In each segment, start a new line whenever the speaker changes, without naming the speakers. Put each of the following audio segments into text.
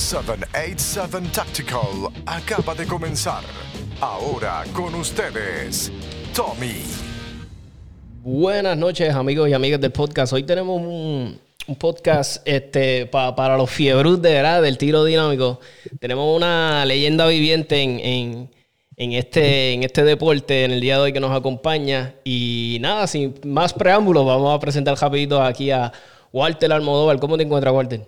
787 Tactical acaba de comenzar. Ahora con ustedes, Tommy.
Buenas noches, amigos y amigas del podcast. Hoy tenemos un, podcast este, pa- para los fiebrus de verdad del tiro dinámico. Tenemos una leyenda viviente en, en- en este, en este deporte en el día de hoy que nos acompaña. Y nada, sin más preámbulos, vamos a presentar rapidito aquí a Walter Almodóvar. ¿Cómo te encuentras, Walter?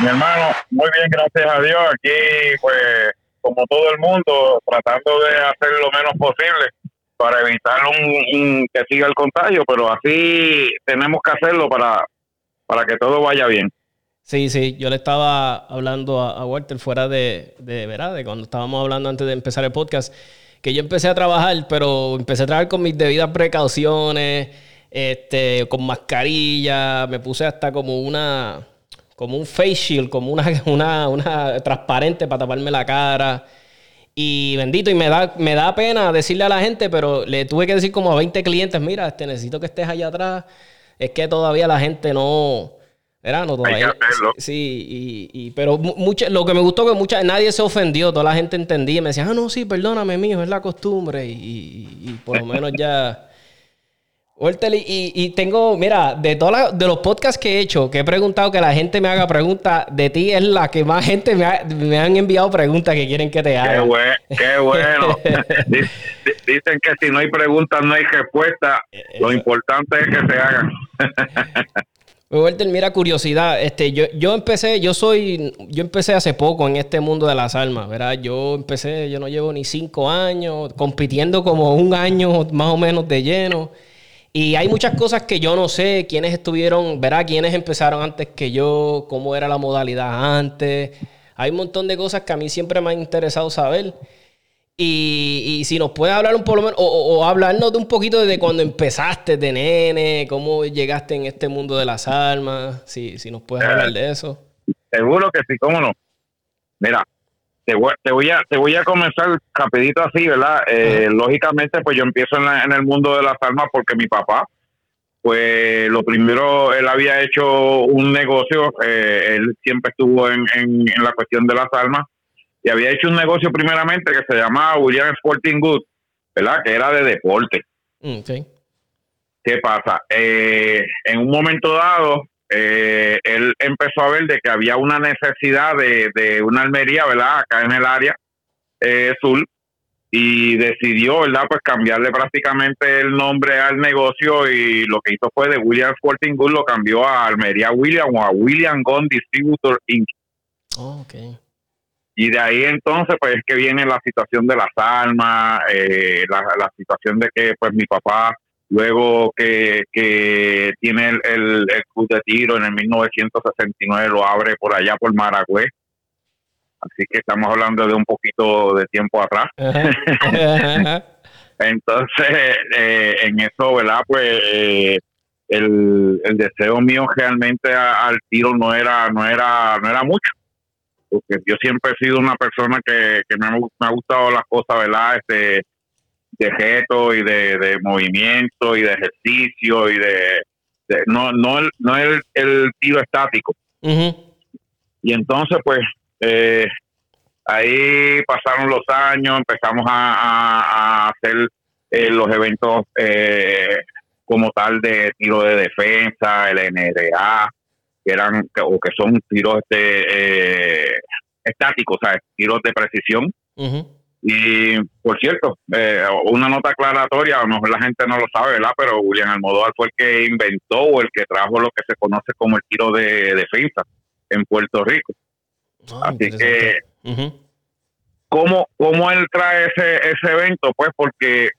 Mi hermano, muy bien, gracias a Dios. Aquí, pues, como todo el mundo, tratando de hacer lo menos posible para evitar un, que siga el contagio, pero así tenemos que hacerlo para, para que todo vaya bien.
Sí, sí, yo le estaba hablando a, a Walter fuera de, de, ¿verdad? De cuando estábamos hablando antes de empezar el podcast, que yo empecé a trabajar, pero empecé a trabajar con mis debidas precauciones, este, con mascarilla, me puse hasta como una, como un face shield, como una, una, una transparente para taparme la cara. Y bendito, y me da, me da pena decirle a la gente, pero le tuve que decir como a 20 clientes, mira, este, necesito que estés allá atrás. Es que todavía la gente no... ¿verdad? No, todavía. Sí, y, y- pero mu- mucha, lo que me gustó que mucha, nadie se ofendió, toda la gente entendía y me decía, ah, no, sí, perdóname, mijo, es la costumbre. Y, y- y por lo menos ya... Walter, y, y tengo, mira, de todas las- de los podcasts que he hecho, que he preguntado que la gente me haga preguntas, de ti es la que más gente me, ha- me han enviado preguntas que quieren que te
Qué,
haga.
bue- qué bueno. Di- di- Dicen que si no hay preguntas, no hay respuesta. Lo importante es que se hagan.
Walter, mira, curiosidad, este, yo, yo empecé, yo soy, yo empecé hace poco en este mundo de las armas, ¿verdad? Yo empecé, yo no llevo ni cinco años, compitiendo como un año más o menos de lleno. Y hay muchas cosas que yo no sé, quiénes estuvieron, ¿verdad? Quiénes empezaron antes que yo, cómo era la modalidad antes. Hay un montón de cosas que a mí siempre me han interesado saber. Y, y si nos puedes hablar un por lo menos, o hablarnos de un poquito de cuando empezaste de nene, cómo llegaste en este mundo de las armas, si, si nos puedes hablar de eso.
Seguro que sí, cómo no. Mira, te voy, te voy a te voy a comenzar rapidito así, ¿verdad? Eh, lógicamente, pues yo empiezo en, la- en el mundo de las armas porque mi papá, pues lo primero, él había hecho un negocio, eh, él siempre estuvo en, en, en la cuestión de las armas y había hecho un negocio primeramente que se llamaba William Sporting Goods, ¿verdad? Que era de deporte.
Mm.
¿Qué pasa? Eh, en un momento dado, eh, él empezó a ver de que había una necesidad de, de una almería, ¿verdad? Acá en el área eh, sur y decidió, ¿verdad? Pues cambiarle prácticamente el nombre al negocio y lo que hizo fue de William Sporting Goods lo cambió a Almería William o a William Gun Distributor Inc.
Oh, ok.
Y de ahí entonces, pues es que viene la situación de las armas, eh, la, la situación de que, pues mi papá, luego que, que tiene el, el, el club de tiro en el 1969, lo abre por allá por Maragüez. Así que estamos hablando de un poquito de tiempo atrás.
Ajá. Ajá.
Entonces, eh, en eso, ¿verdad? Pues eh, el, el deseo mío realmente a- al tiro no era, no era, no era mucho. Porque yo siempre he sido una persona que, que me, me ha gustado las cosas, ¿verdad? Este, de reto y de, de movimiento y de ejercicio y de, de- no, no el, no el, el tiro estático. Y entonces, pues, eh, ahí pasaron los años, empezamos a, a- a hacer eh, los eventos eh, como tal de tiro de defensa, el NRA, que eran o que son tiros este, eh, estáticos, o sea, tiros de precisión. Y por cierto, eh, una nota aclaratoria, a lo mejor la gente no lo sabe, ¿verdad? Pero William Almodóvar fue el que inventó o el que trajo lo que se conoce como el tiro de defensa en Puerto Rico.
Ah,
Así que,
interesante. Ujú.
¿cómo, ¿cómo él trae ese, ese evento? Pues porque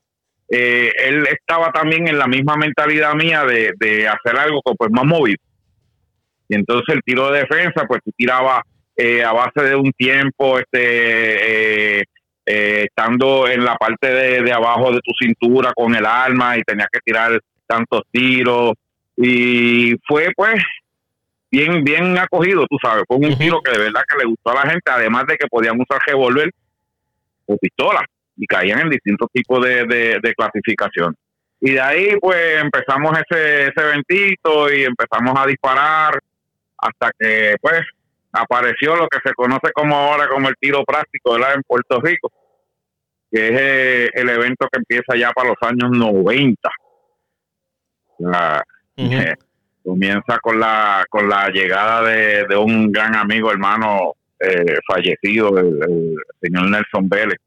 eh, él estaba también en la misma mentalidad mía de, de hacer algo con, pues, más móvil. Y entonces el tiro de defensa, pues tú tirabas eh, a base de un tiempo, este, eh, estando en la parte de, de abajo de tu cintura con el arma y tenías que tirar tantos tiros. Y fue pues bien, bien acogido, tú sabes. Fue un tiro que de verdad que le gustó a la gente, además de que podían usar revólver o pistola y caían en distintos tipos de, de, de clasificación. Y de ahí pues empezamos ese, ese eventito y empezamos a disparar hasta que pues apareció lo que se conoce como ahora como el tiro práctico ¿verdad? en Puerto Rico, que es eh, el evento que empieza ya para los años 90. Eh, comienza con la con la llegada de, un gran amigo, hermano eh, fallecido, el, señor Nelson Vélez,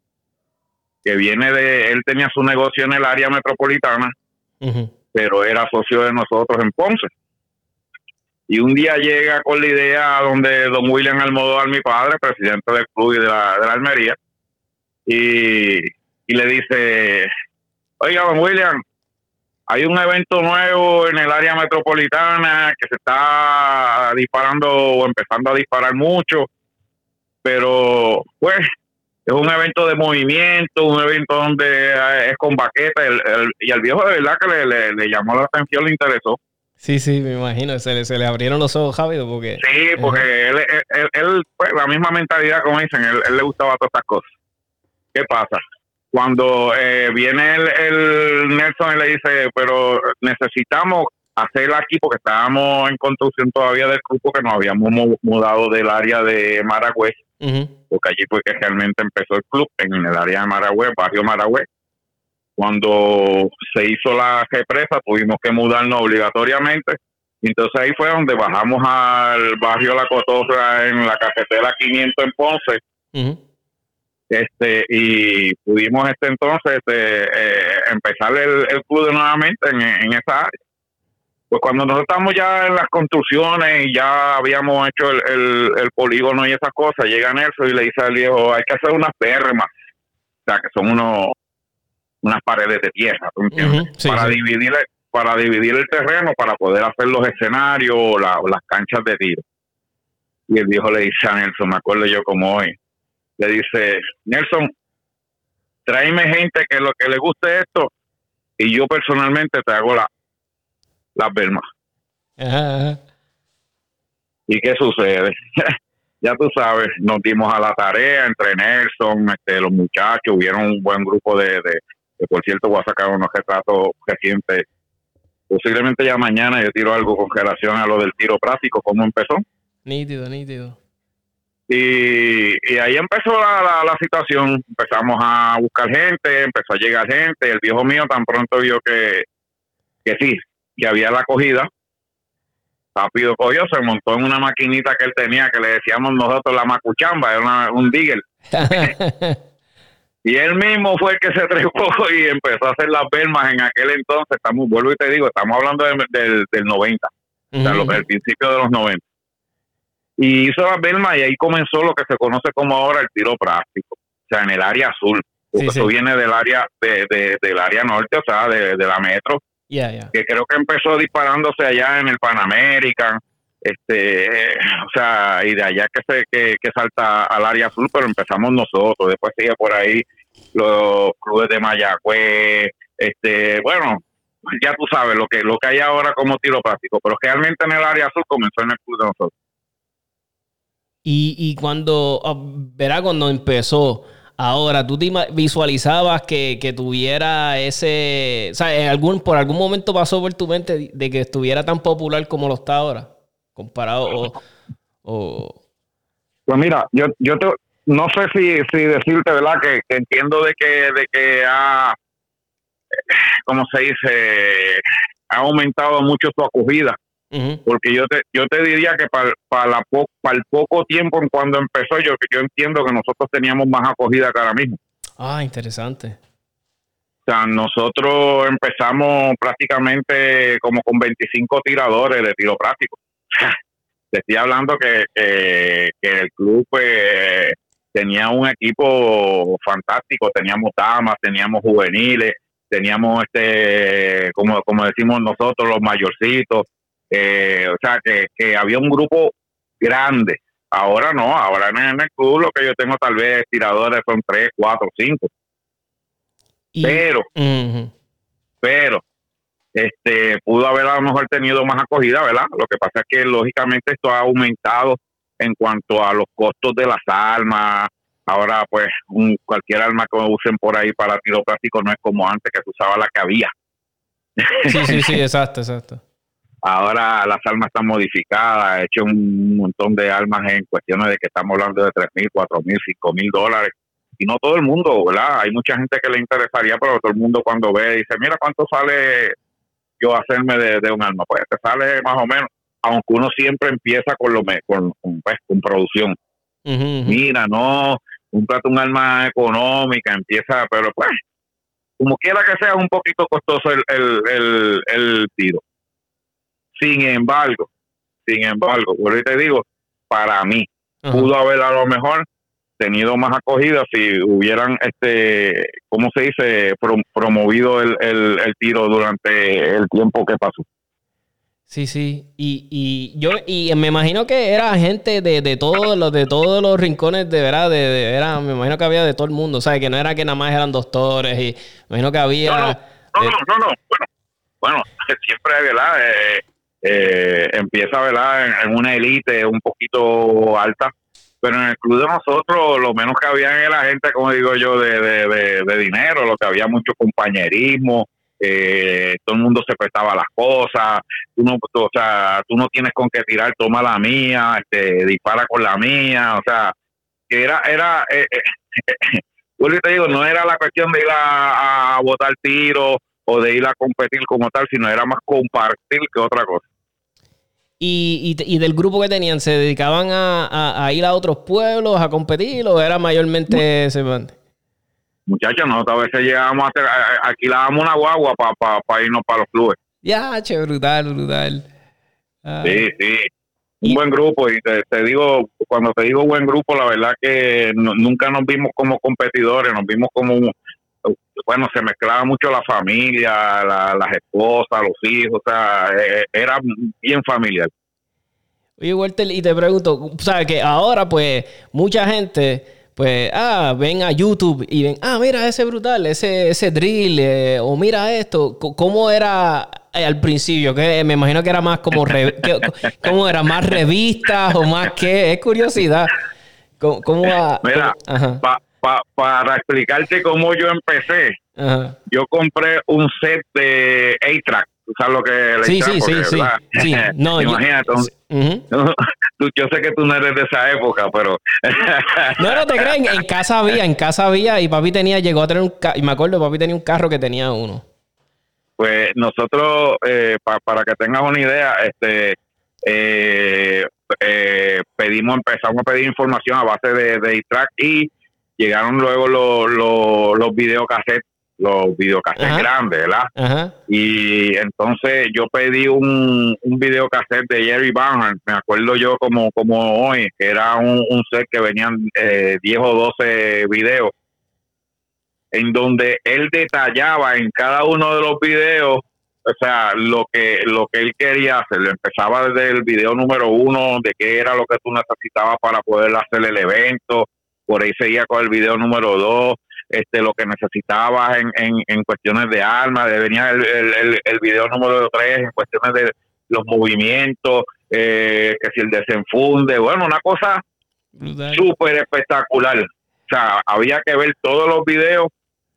que viene de, él tenía su negocio en el área metropolitana, pero era socio de nosotros en Ponce. Y un día llega con la idea donde don William Almodóvar, mi padre, presidente del club y de la, de Almería, y, le dice, oiga, don William, hay un evento nuevo en el área metropolitana que se está disparando o empezando a disparar mucho, pero pues es un evento de movimiento, un evento donde es con baqueta y al viejo de verdad que le, le, llamó la atención, le interesó.
Sí, sí, me imagino, se le, se le abrieron los ojos rápido porque...
Sí, porque él, él, pues, la misma mentalidad como dicen, él, él le gustaba todas estas cosas. ¿Qué pasa? cuando eh, viene el, Nelson y le dice, pero necesitamos hacer aquí porque estábamos en construcción todavía del grupo que nos habíamos mudado del área de Maragüez, porque allí fue que realmente empezó el club, en el área de Maragüez, barrio Maragüez. Cuando se hizo la represa tuvimos que mudarnos obligatoriamente. Entonces ahí fue donde bajamos al barrio La Cotorra en la cafetera 500 en Ponce. Este y pudimos este entonces este, eh, empezar el, club nuevamente en, esa área. Pues cuando nosotros estamos ya en las construcciones y ya habíamos hecho el, el, polígono y esas cosas llega Nelson y le dice al viejo hay que hacer unas PR más o sea que son unos unas paredes de tierra para dividir para dividir el terreno para poder hacer los escenarios las canchas de tiro y el viejo le dice a Nelson me acuerdo yo como hoy le dice, Nelson, tráeme gente que lo que le guste esto y yo personalmente te hago la, las vermas. ¿Y qué sucede? ya tú sabes, nos dimos a la tarea entre Nelson, este, los muchachos, hubieron un buen grupo de, de, por cierto voy a sacar unos retratos recientes. Posiblemente ya mañana yo tiro algo con relación a lo del tiro práctico, cómo empezó.
Nítido, nítido.
Y, ahí empezó la, la, situación. Empezamos a buscar gente, empezó a llegar gente. El viejo mío tan pronto vio que, que sí, que había la acogida. Rápido cogió, se montó en una maquinita que él tenía, que le decíamos nosotros la macuchamba, era un digger. y él mismo fue el que se trepó y empezó a hacer las vermas en aquel entonces. Estamos, vuelvo y te digo, estamos hablando del, del 90, o sea, el principio de los 90 y hizo la Belma y ahí comenzó lo que se conoce como ahora el tiro práctico, o sea, en el área azul, porque eso viene del área de, del área norte, o sea, de, la metro, que creo que empezó disparándose allá en el Pan American, este, o sea, y de allá que se que, que salta al área azul, pero empezamos nosotros, después sigue por ahí los clubes de Mayagüez, este, bueno, ya tú sabes lo que lo que hay ahora como tiro práctico, pero realmente en el área azul comenzó en el club de nosotros.
Y, y cuando, ah, verá, cuando empezó, ahora, ¿tú te visualizabas que, tuviera ese, o sea, en algún, por algún momento pasó por tu mente de que estuviera tan popular como lo está ahora, comparado o...
Pues mira, yo, yo te, no sé si, si decirte, ¿verdad? Que, entiendo de que, de que ha, como se dice, ha aumentado mucho su acogida porque yo te, yo te diría que para, para, la para el poco tiempo en cuando empezó, yo, yo entiendo que nosotros teníamos más acogida que ahora mismo.
Ah, interesante.
O sea, nosotros empezamos prácticamente como con 25 tiradores de tiro práctico. Te estoy hablando que, que, el club pues, tenía un equipo fantástico, teníamos damas, teníamos juveniles, teníamos este, como, como decimos nosotros, los mayorcitos, eh, o sea, que, que había un grupo grande. Ahora no, ahora en el club lo que yo tengo tal vez tiradores son tres, cuatro, cinco. pero, pero, este, pudo haber a lo mejor tenido más acogida, ¿verdad? Lo que pasa es que lógicamente esto ha aumentado en cuanto a los costos de las armas. Ahora, pues, un, cualquier arma que usen por ahí para tiro práctico no es como antes que se usaba la que había.
Sí, sí, sí, exacto, exacto.
ahora las armas están modificadas, he hecho un montón de armas en cuestiones de que estamos hablando de tres mil, cuatro mil, cinco mil dólares. Y no todo el mundo, ¿verdad? Hay mucha gente que le interesaría, pero todo el mundo cuando ve dice, mira cuánto sale yo hacerme de, un arma. Pues te sale más o menos, aunque uno siempre empieza con lo con, con, pues, con producción. Mira, no, un plato un arma económica, empieza, pero pues, como quiera que sea, es un poquito costoso el, el, el, el tiro. Sin embargo, sin embargo, por te digo, para mí, pudo haber a lo mejor tenido más acogida si hubieran, este, ¿cómo se dice?, promovido el, el, tiro durante el tiempo que pasó.
Sí, sí. Y, y yo y me imagino que era gente de, de todos los de todos los rincones de verdad, de, era, me imagino que había de todo el mundo, ¿sabes? Que no era que nada más eran doctores y me imagino que había
No, no, no, no, Bueno, bueno, siempre, ¿verdad? Eh, eh, empieza, ¿verdad? En, en una élite un poquito alta pero en el club de nosotros lo menos que había era gente, como digo yo, de, de, dinero, lo que había mucho compañerismo, eh, todo el mundo se prestaba las cosas, tú no, o sea, tú no tienes con qué tirar, toma la mía, este, dispara con la mía, o sea, que era, era, eh, eh te digo, no era la cuestión de ir a, a botar tiro o de ir a competir como tal, sino era más compartir que otra cosa.
Y, y, del grupo que tenían, ¿se dedicaban a, ir a otros pueblos a competir o era mayormente ese
Muchachos, nosotros a veces llegábamos a alquilábamos una guagua para irnos para los clubes.
Ya, che, brutal, brutal.
Sí, sí. Un buen grupo, y te, digo, cuando te digo buen grupo, la verdad que nunca nos vimos como competidores, nos vimos como bueno, se mezclaba mucho la familia, las esposas, los hijos, o sea, eh, era bien familiar.
Oye, Walter, y te pregunto, ¿sabes que ahora pues mucha gente, pues, ah, ven a YouTube y ven, ah, mira ese brutal, ese, ese drill, eh, o mira esto, ¿cómo era eh, al principio? Que me imagino que era más como, ¿cómo era? ¿Más revistas o más qué? Es curiosidad. ¿Cómo, cómo va?
Mira, para explicarte cómo yo empecé, yo compré un set de A-Track. ¿Tú sabes lo que
le Sí, sí, sí, sí,
No, Imagínate. Yo, sé que tú no eres de esa época, pero.
no, no te creen. En casa había, en casa había, y papi tenía, llegó a tener un carro, y me acuerdo, papi tenía un carro que tenía uno.
Pues nosotros, eh, para que tengas una idea, este. Eh, eh, pedimos, empezamos a pedir información a base de, de track y llegaron luego los, los, los videocassettes, los videocassettes grandes, ¿verdad? Y entonces yo pedí un, un videocassette de Jerry Barnard, me acuerdo yo como, como hoy, que era un, set que venían eh, 10 o 12 videos, en donde él detallaba en cada uno de los videos o sea, lo que lo que él quería hacer, empezaba desde el video número uno, de qué era lo que tú necesitabas para poder hacer el evento, por ahí seguía con el video número dos, este, lo que necesitabas en, en, en cuestiones de armas, venía el, el, el, video número tres en cuestiones de los movimientos, eh, que si el desenfunde, bueno, una cosa súper espectacular. O sea, había que ver todos los videos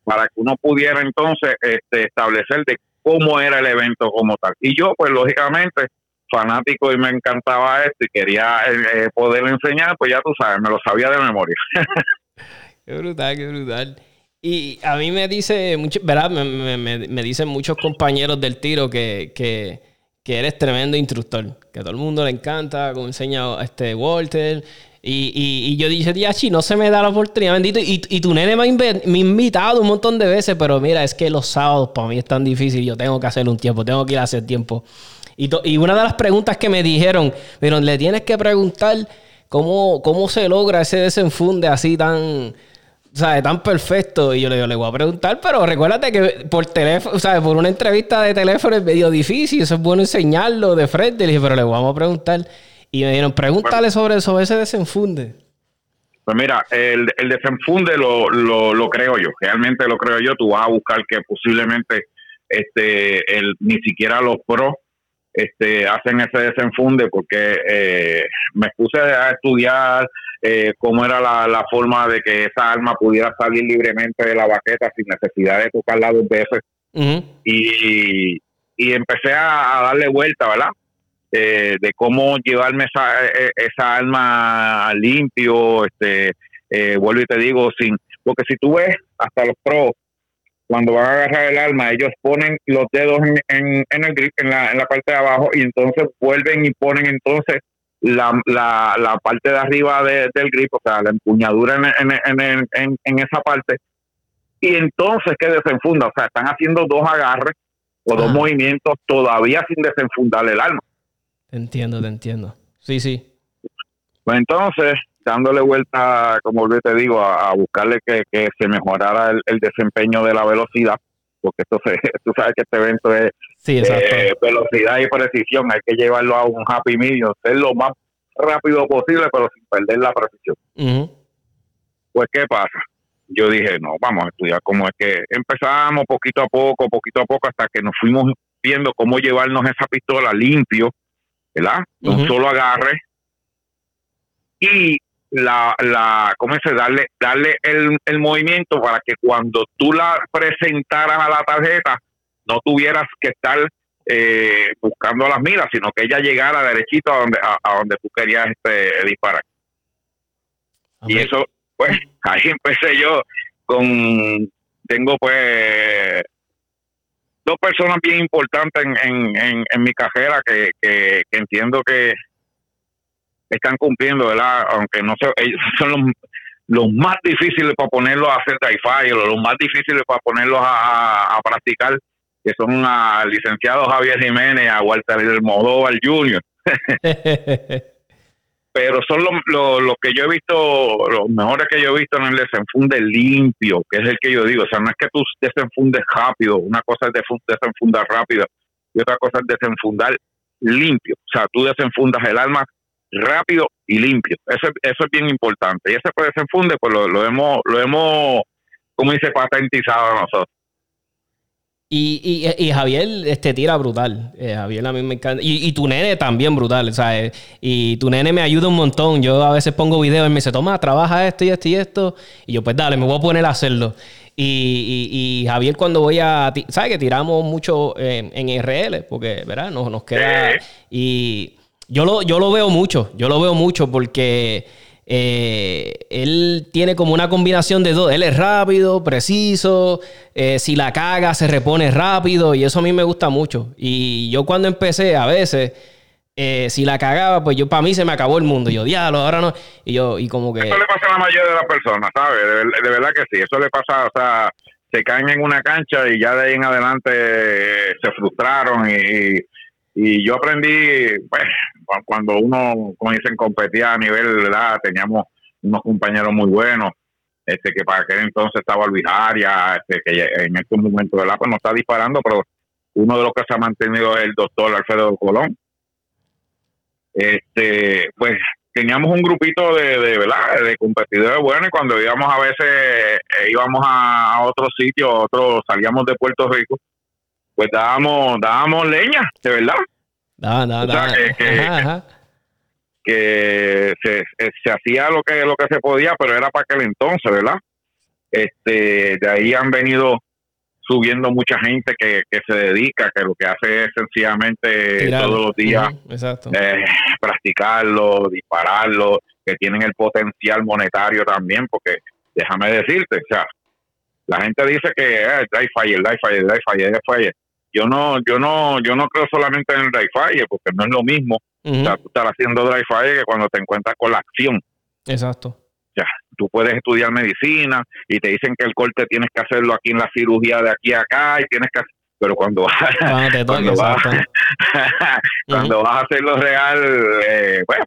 para que uno pudiera entonces este, establecer de cómo era el evento como tal. Y yo, pues lógicamente, fanático y me encantaba esto y quería eh, eh, poder enseñar, pues ya tú sabes, me lo sabía de memoria.
qué brutal, qué brutal. Y a mí me dice, mucho, ¿verdad? Me, me, me, dicen muchos compañeros del tiro que, que, que, eres tremendo instructor, que todo el mundo le encanta, como enseña este Walter. Y, y, yo dije, Diachi, no se me da la oportunidad, bendito. Y, y tu nene me ha, me ha, invitado un montón de veces, pero mira, es que los sábados para mí es tan difícil. Yo tengo que hacer un tiempo, tengo que ir a hacer tiempo. Y, una de las preguntas que me dijeron, le tienes que preguntar cómo, cómo se logra ese desenfunde así tan, ¿sabes? Tan perfecto. Y yo le digo, le voy a preguntar, pero recuérdate que por teléfono, ¿sabes? Por una entrevista de teléfono es medio difícil, eso es bueno enseñarlo de frente. Le dije, pero le vamos a preguntar. Y me dijeron, pregúntale sobre, sobre ese desenfunde.
Pues mira, el, el desenfunde lo, lo, lo, creo yo, realmente lo creo yo. Tú vas a buscar que posiblemente este, el, ni siquiera los pros este, hacen ese desenfunde porque eh, me puse a estudiar eh, cómo era la, forma de que esa arma pudiera salir libremente de la baqueta sin necesidad de tocarla dos veces. y, y empecé a, darle vuelta, ¿verdad? eh, de cómo llevarme esa, eh, esa alma limpio, este, eh, vuelvo y te digo, sin, porque si tú ves hasta los pros, cuando van a agarrar el alma, ellos ponen los dedos en, en, el grip, en la, en la parte de abajo, y entonces vuelven y ponen entonces la, la, la parte de arriba del grip, o sea, la empuñadura en, en, en, en, esa parte, y entonces que desenfunda, o sea, están haciendo dos agarres o dos movimientos todavía sin desenfundar el alma.
Te entiendo, te entiendo. Sí, sí.
Pues entonces, dándole vuelta, como te digo, a, buscarle que, se mejorara el, desempeño de la velocidad, porque esto se, tú sabes que este evento es velocidad y precisión, hay que llevarlo a un happy medium, ser lo más rápido posible, pero sin perder la precisión. Pues, ¿qué pasa? Yo dije, no, vamos a estudiar cómo es que empezamos poquito a poco, poquito a poco, hasta que nos fuimos viendo cómo llevarnos esa pistola limpio, ¿verdad? Un solo agarre. Y la, la ¿cómo se darle, darle el, el movimiento para que cuando tú la presentaras a la tarjeta, no tuvieras que estar eh, buscando las miras, sino que ella llegara derechito a donde, a, donde tú querías este, disparar. Y eso, pues, ahí empecé yo con, tengo pues dos personas bien importantes en, en, en, mi carrera que, que, entiendo que están cumpliendo, ¿verdad? Aunque no sé, ellos son los, los más difíciles para ponerlos a hacer drive los más difíciles para ponerlos a, a practicar que son al licenciado Javier Jiménez, a Walter Modóvar Jr. Pero son los lo, que yo he visto, los mejores que yo he visto en el desenfunde limpio, que es el que yo digo. O sea, no es que tú desenfundes rápido, una cosa es desenfundar rápido y otra cosa es desenfundar limpio. O sea, tú desenfundas el alma rápido y limpio. Eso, eso es bien importante. Y ese desenfunde, pues lo, lo hemos, lo hemos, como dice, patentizado nosotros.
Y, y, Javier este, tira brutal. Eh, Javier a mí me encanta. Y, tu nene también brutal, ¿sabes? Y tu nene me ayuda un montón. Yo a veces pongo videos y me dice, toma, trabaja esto y esto y esto. Y yo, pues dale, me voy a poner a hacerlo. Y, Javier cuando voy a... ¿Sabes que tiramos mucho en, en RL? Porque, ¿verdad? Nos, nos queda... Y yo lo, yo lo veo mucho. Yo lo veo mucho porque eh, él tiene como una combinación de dos. Él es rápido, preciso. Eh, si la caga, se repone rápido. Y eso a mí me gusta mucho. Y yo cuando empecé, a veces, eh, si la cagaba, pues yo para mí se me acabó el mundo. Yo, diablo, ahora no. Y yo, y como que.
Eso le pasa a la mayoría de las personas, ¿sabes? De, verdad que sí. Eso le pasa, o sea, se caen en una cancha y ya de ahí en adelante se frustraron y y yo aprendí, pues, cuando uno, como dicen, competía a nivel, ¿verdad? Teníamos unos compañeros muy buenos, este que para aquel entonces estaba Luis este, que en estos momentos, ¿verdad? Pues no está disparando, pero uno de los que se ha mantenido es el doctor Alfredo Colón. Este, pues teníamos un grupito de, de ¿verdad? De competidores buenos y cuando íbamos a veces, eh, íbamos a, a otro sitio, otros salíamos de Puerto Rico, pues dábamos, dábamos leña, de verdad.
No, no, no.
que, se, se, hacía lo que lo que se podía, pero era para aquel entonces, ¿verdad? Este, de ahí han venido subiendo mucha gente que, que se dedica, que lo que hace es sencillamente todos los días eh, practicarlo, dispararlo, que tienen el potencial monetario también, porque déjame decirte, o sea, la gente dice que eh, fire, fire, fire, fire yo no, yo no, yo no creo solamente en el dry fire, porque no es lo mismo estar haciendo dry fire que cuando te encuentras con la acción.
Exacto.
Ya, tú puedes estudiar medicina y te dicen que el corte tienes que hacerlo aquí en la cirugía de aquí a acá y tienes que pero cuando, cuando, vas, cuando vas a hacerlo real, eh, bueno,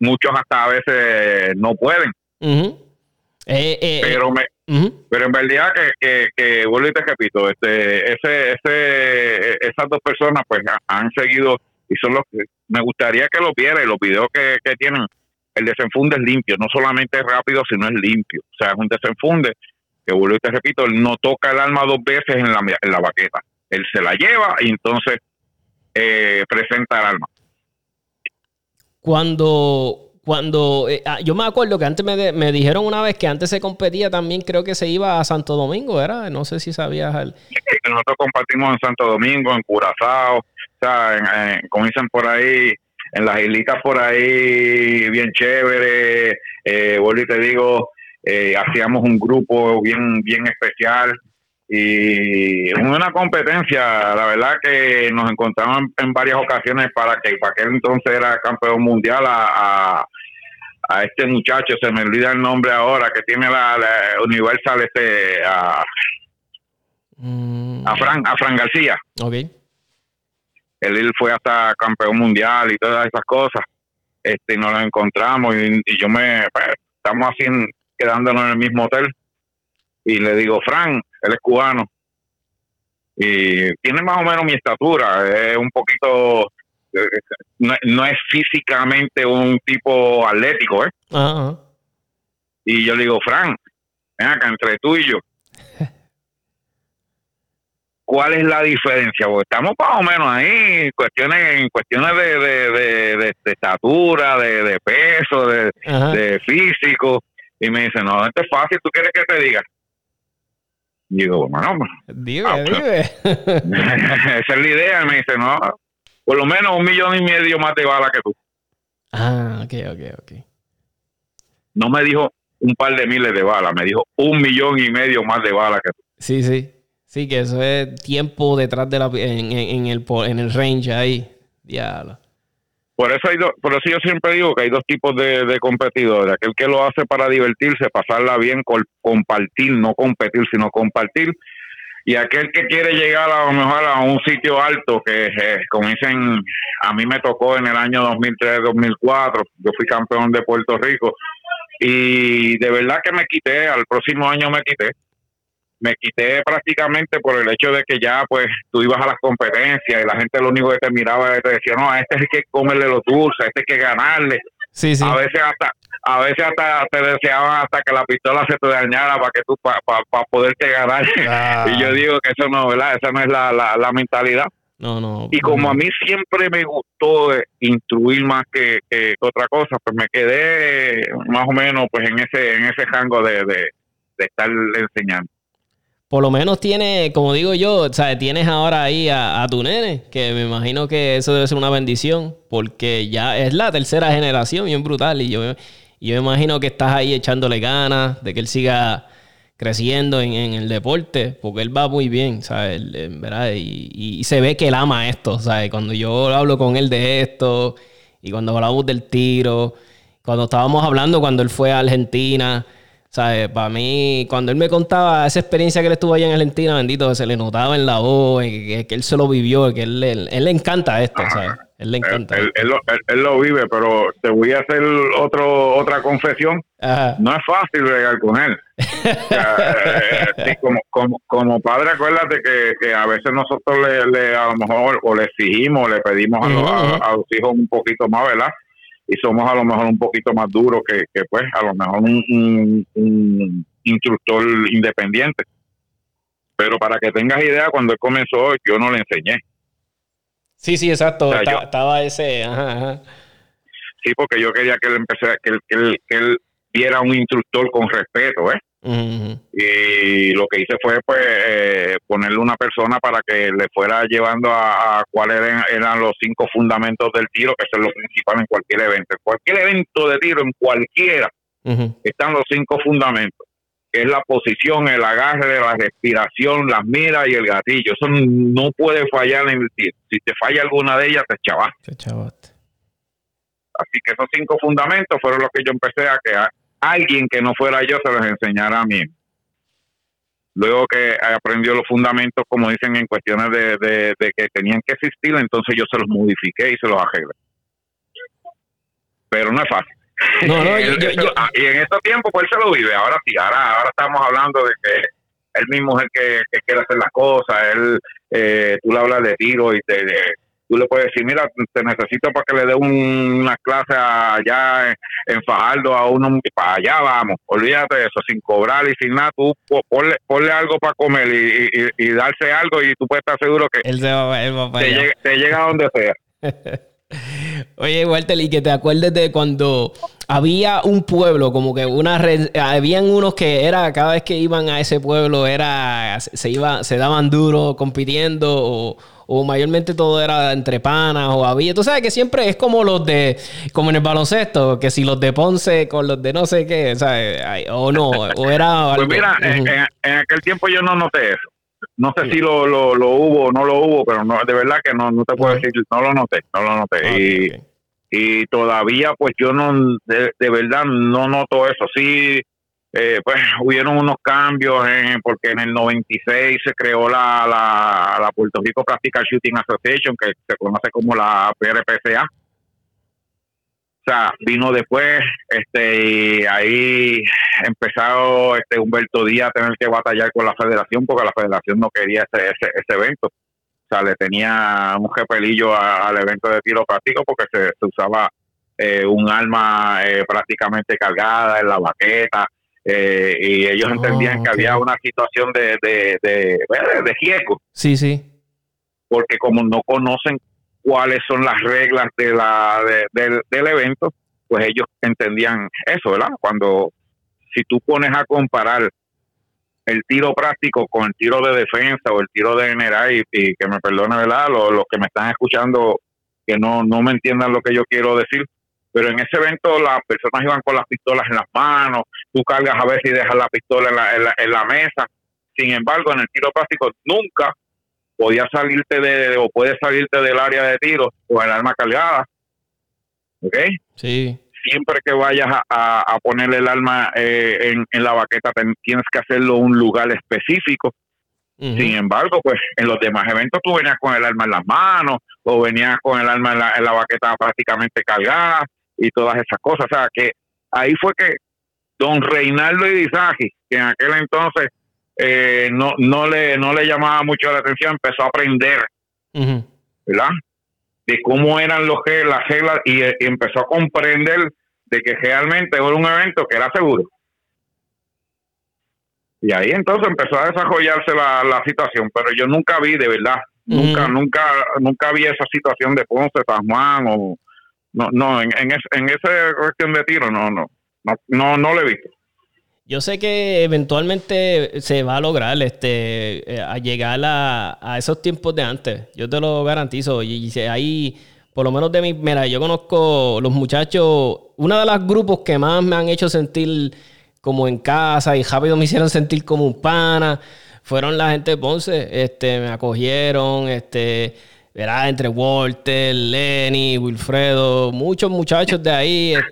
muchos hasta a veces no pueden. Eh, eh, pero me, pero en verdad que, que, que, vuelvo y te repito, este, ese, ese, esas dos personas pues han seguido y son los que me gustaría que lo vieran los videos que, que tienen, el desenfunde es limpio, no solamente es rápido, sino es limpio. O sea, es un desenfunde que vuelvo y te repito, él no toca el alma dos veces en la, en la baqueta. Él se la lleva y entonces eh, presenta el alma.
Cuando, cuando eh, ah, yo me acuerdo que antes me, me, dijeron una vez que antes se competía también, creo que se iba a Santo Domingo, ¿era? No sé si sabías.
Nosotros compartimos en Santo Domingo, en Curazao. O está, como dicen por ahí, en las islitas por ahí, bien chévere. Eh, vuelvo y te digo, eh, hacíamos un grupo bien, bien especial y una competencia, la verdad que nos encontramos en varias ocasiones para que para aquel entonces era campeón mundial a, este muchacho, se me olvida el nombre ahora, que tiene la, Universal este a, mm. a Fran, a Fran García.
Okay.
Él, fue hasta campeón mundial y todas esas cosas. Este, nos lo encontramos y, yo me, pues, estamos así quedándonos en el mismo hotel y le digo, Fran, él es cubano y tiene más o menos mi estatura, es un poquito, no, es físicamente un tipo atlético, ¿eh? Y yo le digo, Fran, ven acá, entre tú y yo, ¿cuál es la diferencia? Porque estamos más o menos ahí, cuestiones, en cuestiones de, de, estatura, de, peso, de, de físico. Y me dice, no, esto es fácil, ¿tú quieres que te diga? Y digo, bueno,
dime, ah, dime.
esa es la idea. Y me dice, no, por lo menos un millón y medio más de bala que tú.
Ah, ok, ok, ok.
No me dijo un par de miles de balas, me dijo un millón y medio más de balas que tú.
Sí, sí. Sí, que eso es tiempo detrás de la en, en, el en el range ahí. Diablo.
Por eso, hay por eso yo siempre digo que hay dos tipos de, competidores. Aquel que lo hace para divertirse, pasarla bien, compartir, no competir, sino compartir. Y aquel que quiere llegar a lo mejor a un sitio alto, que eh, como dicen, a mí me tocó en el año 2003-2004, yo fui campeón de Puerto Rico. Y de verdad que me quité, al próximo año me quité me quité prácticamente por el hecho de que ya pues tú ibas a las competencias y la gente lo único que te miraba y te decía, no, a este hay que comerle los dulces, a este hay que ganarle.
Sí, sí.
A veces hasta a veces hasta te deseaban hasta que la pistola se te dañara para que tú para poderte ganar. Ah. y yo digo que eso no, ¿verdad? Esa no es la, la, mentalidad.
No, no.
Y como a mí siempre me gustó instruir más que, que, otra cosa, pues me quedé más o menos pues en ese en ese rango de, de, de estar enseñando
por lo menos tiene, como digo yo, o sea, tienes ahora ahí a, tu nene, que me imagino que eso debe ser una bendición, porque ya es la tercera generación, bien brutal, y yo, yo me imagino que estás ahí echándole ganas de que él siga creciendo en, el deporte, porque él va muy bien, ¿sabes? ¿verdad? Y, se ve que él ama esto, ¿sabes? Cuando yo hablo con él de esto, y cuando hablamos del tiro, cuando estábamos hablando cuando él fue a Argentina, ¿Sabes? Para mí, cuando él me contaba esa experiencia que él estuvo allá en Argentina, bendito, se le notaba en la voz, que, él se lo vivió, que él, él, le encanta esto, ¿sabes? Él le encanta.
Él, él, lo vive, pero te voy a hacer otro, otra confesión. No es fácil llegar con él. Eh, como, como, como, padre, acuérdate que, que a veces nosotros le, a lo mejor o le exigimos, le pedimos a, a los hijos un poquito más, ¿verdad? Y somos a lo mejor un poquito más duros que, pues a lo mejor un, instructor independiente. Pero para que tengas idea, cuando él comenzó, yo no le enseñé.
Sí, sí, exacto. estaba ese.
Sí, porque yo quería que él empezara, que él, que él, que él viera un instructor con respeto, ¿eh? Y lo que hice fue pues eh, ponerle una persona para que le fuera llevando a, cuáles eran, los cinco fundamentos del tiro, que es lo principal en cualquier evento. En cualquier evento de tiro, en cualquiera, están los cinco fundamentos, que es la posición, el agarre, la respiración, las miras y el gatillo. Eso no puede fallar en el tiro. Si te falla alguna de ellas, te chavaste.
Te chavaste.
Así que esos cinco fundamentos fueron los que yo empecé a crear alguien que no fuera yo se los enseñara a mí. Luego que aprendió los fundamentos, como dicen, en cuestiones de, que tenían que existir, entonces yo se los modifiqué y se los arreglé. Pero no es fácil. y en estos tiempos, pues él se lo vive. Ahora sí, ahora, ahora estamos hablando de que él mismo es el que, quiere hacer las cosas. Él, eh, tú le hablas de tiro y te, tú le puedes decir, mira, te necesito para que le dé una clase allá en, Fajardo a uno, para allá vamos, olvídate de eso, sin cobrar y sin nada, tú ponle, algo para comer y, darse algo y tú puedes estar seguro que
él se va,
te, llega, te llega a donde sea.
Oye, Walter, y que te acuerdes de cuando había un pueblo, como que una habían unos que era, cada vez que iban a ese pueblo, era, se iba, se daban duro compitiendo, o, o mayormente todo era entre panas o había. Tú sabes que siempre es como los de, como en el baloncesto, que si los de Ponce con los de no sé qué, ¿sabes? o no, o era.
Pues mira, en, aquel tiempo yo no noté eso. No sé si lo, lo, lo, hubo o no lo hubo, pero no, de verdad que no, no te puedo decir, no lo noté, no lo noté. y, y todavía, pues yo no, de, de verdad no noto eso. Sí eh, pues hubieron unos cambios en, porque en el 96 se creó la, la, la, Puerto Rico Practical Shooting Association, que se conoce como la PRPCA. O sea, vino después, este, y ahí empezó este Humberto Díaz a tener que batallar con la federación porque la federación no quería ese, ese, ese evento. O sea, le tenía un jepelillo al evento de tiro práctico porque se, usaba eh, un arma eh, prácticamente cargada en la baqueta eh, y ellos oh, entendían que había una situación de, de, de, de riesgo.
Sí, sí.
Porque como no conocen cuáles son las reglas de la del evento, pues ellos entendían eso, ¿verdad? Cuando si tú pones a comparar el tiro práctico con el tiro de defensa o el tiro de general y, que me perdone, ¿verdad? Los, los, que me están escuchando que no, no me entiendan lo que yo quiero decir, pero en ese evento las personas iban con las pistolas en las manos, tú cargas a ver si dejas la pistola en la, mesa. Sin embargo, en el tiro práctico nunca podías salirte de, o puedes salirte del área de tiro con el arma cargada. ¿Ok?
Sí.
Siempre que vayas a, ponerle el arma eh, en, la baqueta, tienes que hacerlo en un lugar específico. Sin embargo, pues en los demás eventos tú venías con el arma en las manos o venías con el arma en la, en la baqueta prácticamente cargada y todas esas cosas. O sea, que ahí fue que don Reinaldo Irizaki, que en aquel entonces eh, no, no, le, no le llamaba mucho la atención, empezó a aprender, ¿verdad? De cómo eran los las reglas y, empezó a comprender de que realmente era un evento que era seguro. Y ahí entonces empezó a desarrollarse la, la situación, pero yo nunca vi, de verdad, nunca, nunca, nunca vi esa situación de Ponce, San Juan o, no, no, en, en, en esa cuestión de tiro, no, no, no, no, no he visto.
Yo sé que eventualmente se va a lograr este, eh, a llegar a, a, esos tiempos de antes. Yo te lo garantizo. Y, ahí, por lo menos de mi. Mira, yo conozco los muchachos. Uno de los grupos que más me han hecho sentir como en casa y rápido me hicieron sentir como un pana fueron la gente de Ponce. Este, me acogieron. Este ¿verdad? Entre Walter, Lenny, Wilfredo, muchos muchachos de ahí.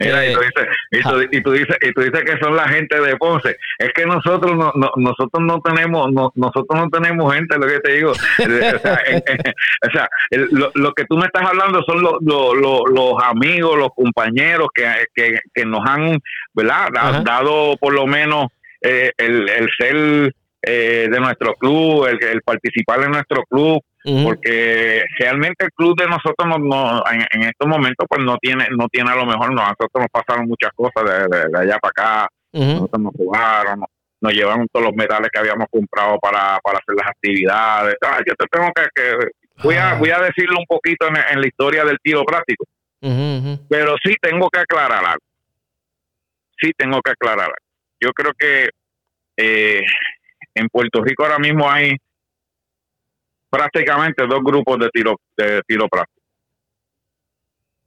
Este, y, tú dices, y, tú dices, que son la gente de Ponce. Es que nosotros no, nosotros no tenemos nosotros no tenemos gente, lo que te digo. o sea, lo, que tú me estás hablando son los, los, amigos, los compañeros que, que, nos han, ¿verdad? Dado por lo menos eh, el, el ser eh, de nuestro club, el, el participar en nuestro club, porque realmente el club de nosotros no, en, estos momentos pues no tiene no tiene a lo mejor nosotros nos pasaron muchas cosas de, allá para acá. Nosotros nos jugaron nos, llevaron todos los metales que habíamos comprado para, para hacer las actividades. Ah, yo te tengo que, voy a ah. voy a decirlo un poquito en, la historia del tiro práctico. Pero sí tengo que aclarar algo. Sí tengo que aclarar algo. Yo creo que eh, en Puerto Rico ahora mismo hay prácticamente dos grupos de tiro de tiro práctico.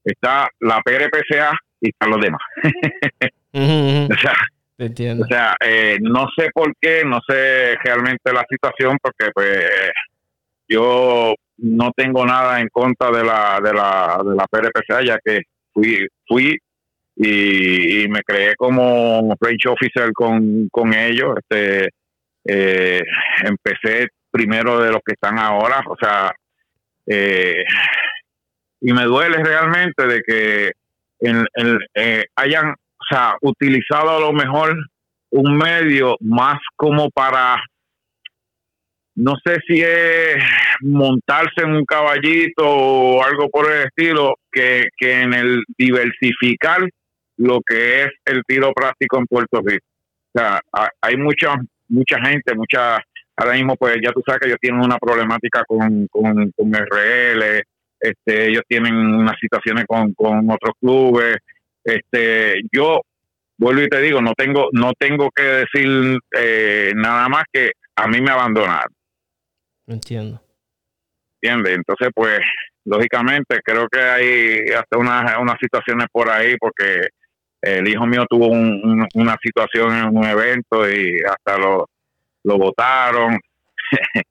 Está la PRPCA y están los demás. O sea, o sea eh, no sé por qué, no sé realmente la situación, porque pues yo no tengo nada en contra de la de la de la PRPCA, ya que fui fui y, me creé como range officer con, con ellos. Este, eh, empecé primero de los que están ahora, o sea, eh, y me duele realmente de que eh, hayan o sea, utilizado a lo mejor un medio más como para, no sé si es montarse en un caballito o algo por el estilo, que, que en el diversificar lo que es el tiro práctico en Puerto Rico. O sea, hay mucha, mucha gente, mucha ahora mismo pues ya tú sabes que ellos tienen una problemática con, con, con RL, este, ellos tienen unas situaciones con, con otros clubes, este, yo vuelvo y te digo, no tengo, no tengo que decir eh, nada más que a mí me abandonaron.
Entiendo.
¿entiendes? Entonces, pues, lógicamente, creo que hay hasta unas, unas situaciones por ahí, porque el hijo mío tuvo una situación en un evento y hasta lo, lo votaron.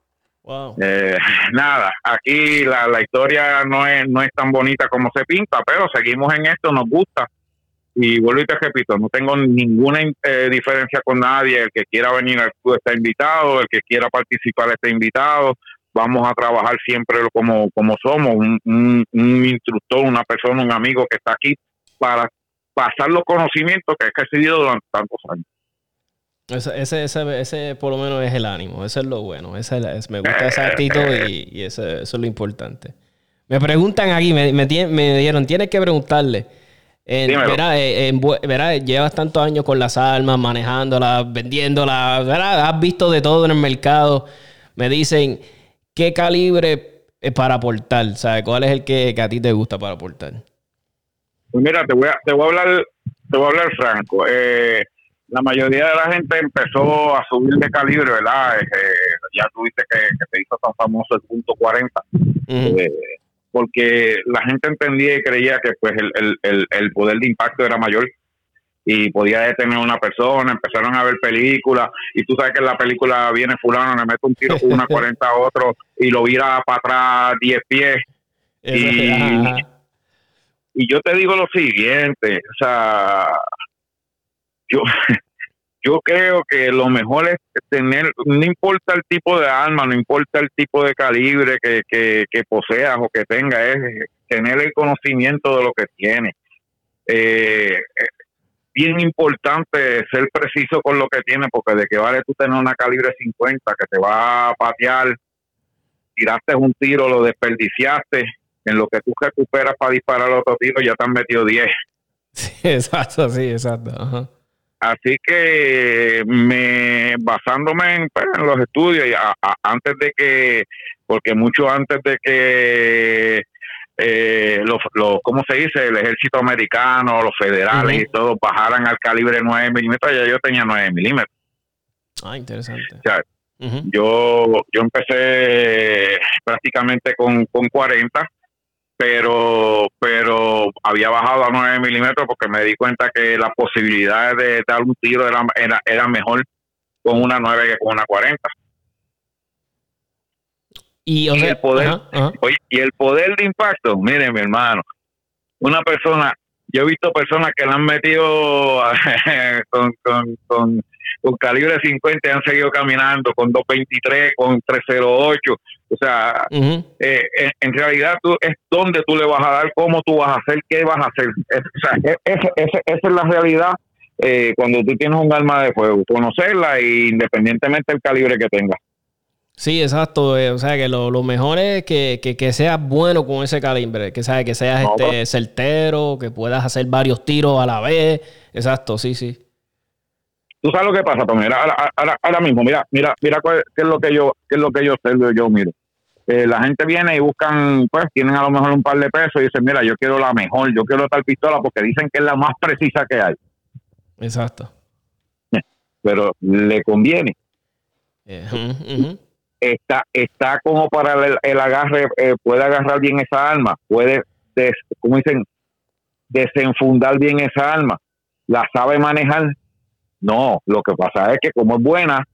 Eh, nada, aquí la, la historia no es, no es tan bonita como se pinta, pero seguimos en esto, nos gusta. Y vuelvo y te repito, no tengo ninguna eh, diferencia con nadie. El que quiera venir al club está invitado, el que quiera participar está invitado. Vamos a trabajar siempre como, como somos, un, un, un instructor, una persona, un amigo que está aquí para pasar los conocimientos que he recibido durante tantos años.
Ese, ese, ese, ese, por lo menos es el ánimo, ese es lo bueno, ese es, me gusta esa actitud y, y eso, es lo importante. Me preguntan aquí, me, me, me dieron, tienes que preguntarle. En, verá, llevas tantos años con las almas, manejándolas, vendiéndolas, ¿verdad? has visto de todo en el mercado. Me dicen, ¿qué calibre es para aportar? ¿Sabes? ¿Cuál es el que, que, a ti te gusta para aportar?
Pues mira, te voy a, te voy a hablar, te voy a hablar franco. Eh, la mayoría de la gente empezó a subir de calibre, ¿verdad? Eh, ya tuviste que, que se hizo tan famoso el punto 40, eh, porque la gente entendía y creía que pues el, el, el, poder de impacto era mayor y podía detener a una persona, empezaron a ver películas y tú sabes que en la película viene fulano, le mete un tiro una 40 a otro y lo vira para atrás 10 pies. Y, y yo te digo lo siguiente, o sea, yo, yo creo que lo mejor es tener, no importa el tipo de arma, no importa el tipo de calibre que, que, poseas o que tengas, es tener el conocimiento de lo que tienes. Eh, bien importante ser preciso con lo que tienes, porque de que vale tú tener una calibre 50 que te va a patear, tiraste un tiro, lo desperdiciaste, en lo que tú recuperas para disparar otro tiro ya te han metido 10.
exacto, sí, exacto.
Así que me basándome pues, en, los estudios, y antes de que, porque mucho antes de que eh, los, los, ¿cómo se dice? El ejército americano, los federales y todo bajaran al calibre 9 milímetros, ya yo tenía 9 milímetros.
Ah, interesante.
yo, yo empecé prácticamente con, con 40 pero pero había bajado a 9 milímetros porque me di cuenta que la posibilidad de dar un tiro era, era, mejor con una 9 que con una 40.
Y,
el poder y el poder de impacto, miren mi hermano, una persona, yo he visto personas que la han metido con, con, con, con calibre 50 y han seguido caminando con 223, con 308 o sea, eh, en, realidad tú, es donde tú le vas a dar, cómo tú vas a hacer, qué vas a hacer. o sea, e, esa, es la realidad eh, cuando tú tienes un arma de fuego, conocerla e independientemente del calibre que tenga.
Sí, exacto. Eh, o sea, que lo, mejor es que, que, seas bueno con ese calibre, que, sea, que seas este, certero, que puedas hacer varios tiros a la vez. Exacto, sí, sí.
Tú sabes lo que pasa, Tommy. Ahora, ahora, mismo, mira, mira, mira qué es lo que yo, qué es lo que yo observo, yo miro. Eh, la gente viene y buscan, pues, tienen a lo mejor un par de pesos y dicen, mira, yo quiero la mejor, yo quiero tal pistola porque dicen que es la más precisa que hay.
Exacto.
Pero le conviene.
Eh,
está, está como para el, agarre, eh, puede agarrar bien esa arma, puede, como dicen, desenfundar bien esa arma, la sabe manejar no, lo que pasa es que como es buena,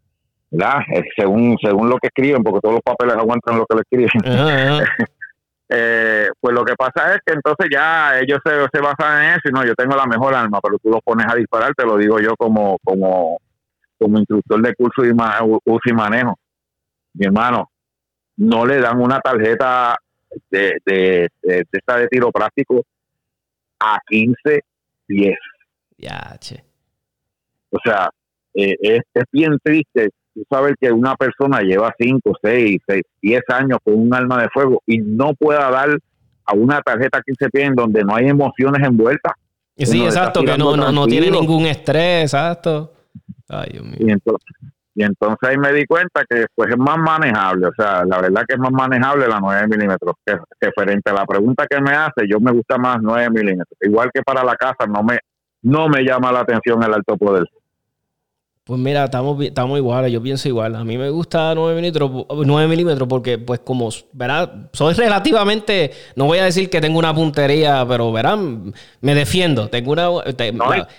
¿verdad? Según, según lo que escriben, porque todos los papeles aguantan lo que le escriben. Eh, pues lo que pasa es que entonces ya ellos se, se, basan en eso y no, yo tengo la mejor arma, pero tú lo pones a disparar, te lo digo yo como, como, como instructor de curso y uso y manejo. Mi hermano, no le dan una tarjeta de, de, de, esta de tiro práctico a 15 10.
Ya, che.
O sea, eh, es, bien triste tú sabes que una persona lleva 5, 6, 6, 10 años con un arma de fuego y no pueda dar a una tarjeta 15 pies en donde no hay emociones envueltas.
Sí, exacto, que no, no, tiene ningún estrés, exacto. Ay, Dios mío.
Y entonces, y entonces ahí me di cuenta que después es más manejable, o sea, la verdad que es más manejable la 9 milímetros. Que, referente a la pregunta que me hace, yo me gusta más 9 milímetros. Igual que para la casa, no me, no me llama la atención el alto poder.
Pues mira, estamos, estamos iguales, yo pienso igual. A mí me gusta 9 milímetros, 9 milímetros porque, pues, como, verá, soy relativamente, no voy a decir que tengo una puntería, pero verán, me defiendo. Tengo una.
y,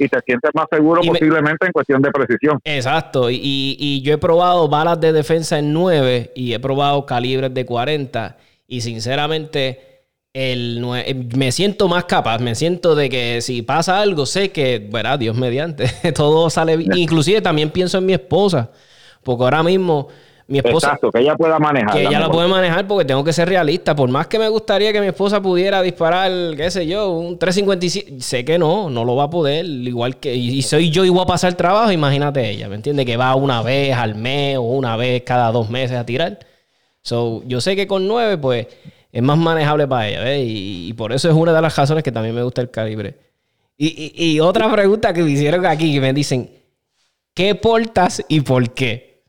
te sientes más seguro posiblemente en cuestión de precisión.
Exacto, y, y, yo he probado balas de defensa en 9 y he probado calibres de 40, y sinceramente el, eh, me siento más capaz, me siento de que si pasa algo, sé que, verá, Dios mediante, todo sale bien. Inclusive también pienso en mi esposa, porque ahora mismo mi esposa...
Exacto, que ella pueda manejar.
Que ella la puede manejar porque tengo que ser realista. Por más que me gustaría que mi esposa pudiera disparar, qué sé yo, un 357, sé que no, no lo va a poder. Igual que, y soy yo y voy a pasar trabajo, imagínate ella, ¿me entiende? Que va una vez al mes o una vez cada dos meses a tirar. So, yo sé que con nueve, pues es más manejable para ella, Y, por eso es una de las razones que también me gusta el calibre. Y, otra pregunta que me hicieron aquí, que me dicen, ¿qué portas y por qué?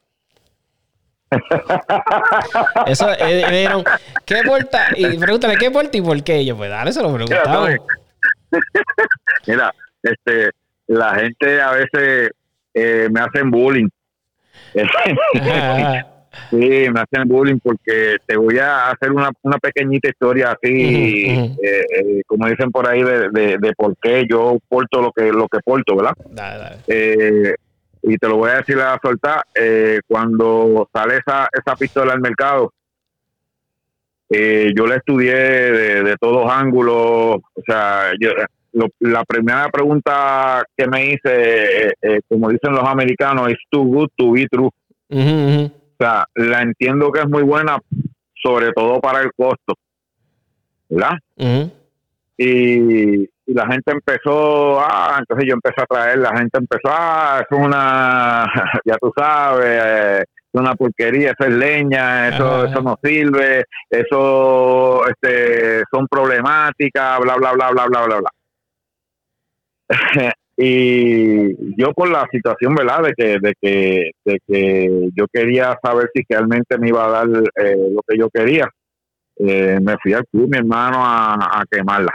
Eso, eh, ¿qué porta? Y pregúntale, ¿qué porta y por qué? Y yo, pues dale, se lo preguntaba.
Mira, este, la gente a veces eh, me hacen bullying. Sí, me hacen bullying porque te voy a hacer una, una pequeñita historia así, eh, eh, como dicen por ahí, de, de, por qué yo porto lo que lo que porto, ¿verdad? Eh, y te lo voy a decir a soltar, cuando sale esa, esa pistola al mercado, yo la estudié de, todos ángulos, o sea, yo, la primera pregunta que me hice, como dicen los americanos, es too good to be true sea, la entiendo que es muy buena, sobre todo para el costo, ¿verdad? y, la gente empezó, ah, entonces yo empecé a traer, la gente empezó, ah, es una, ya tú sabes, es una porquería, eso es leña, eso, eso no sirve, eso este, son problemáticas, bla, bla, bla, bla, bla, bla, bla. Y yo por la situación, ¿verdad? De que, de que, de que yo quería saber si realmente me iba a dar eh, lo que yo quería, eh, me fui al club, mi hermano, a, quemarla.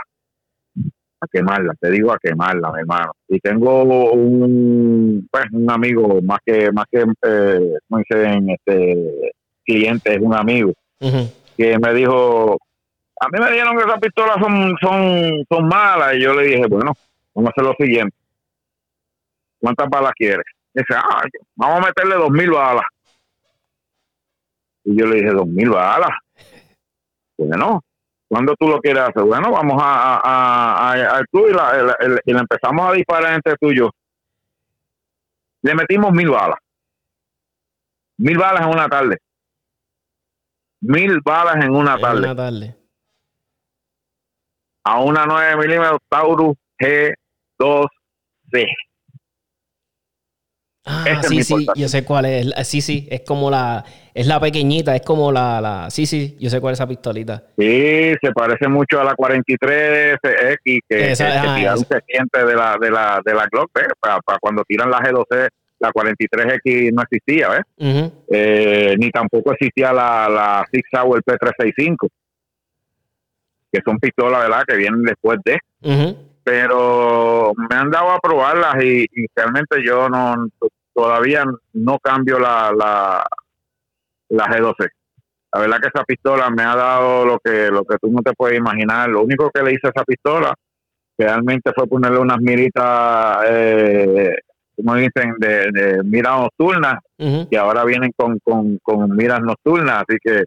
A quemarla, te digo a quemarla, mi hermano. Y tengo un, pues, un amigo, más que, más que, eh, como dicen, este, cliente, es un amigo, que me dijo, a mí me dijeron que esas pistolas son, son, son malas. Y yo le dije, bueno, vamos a hacer lo siguiente ¿cuántas balas quieres? dice, ah, vamos a meterle dos mil balas. Y yo le dije, dos mil balas. Bueno, ¿cuándo tú lo quieres hacer? Bueno, vamos a, al club y la, y la empezamos a disparar entre tú y yo. Le metimos mil balas. Mil balas en una tarde. Mil balas en una tarde. Una tarde. A una 9 milímetros Taurus G2C.
Ah, sí, sí, yo sé cuál es. Sí, sí, es como la, es la pequeñita, es como la, la, sí, sí, yo sé cuál es esa pistolita.
Sí, se parece mucho a la 43X que, que, se siente de la, de la, de la Glock, Para, cuando tiran la G12, la 43X no existía, ¿ves? Eh, ni tampoco existía la, la Six Hour P365, que son pistolas, ¿verdad? Que vienen después de pero me han dado a probarlas y, realmente yo no todavía no cambio la, la, la G12. La verdad que esa pistola me ha dado lo que lo que tú no te puedes imaginar. Lo único que le hice a esa pistola realmente fue ponerle unas miritas, eh, como dicen, de, de miras nocturnas, y ahora vienen con, con, con miras nocturnas. Así que,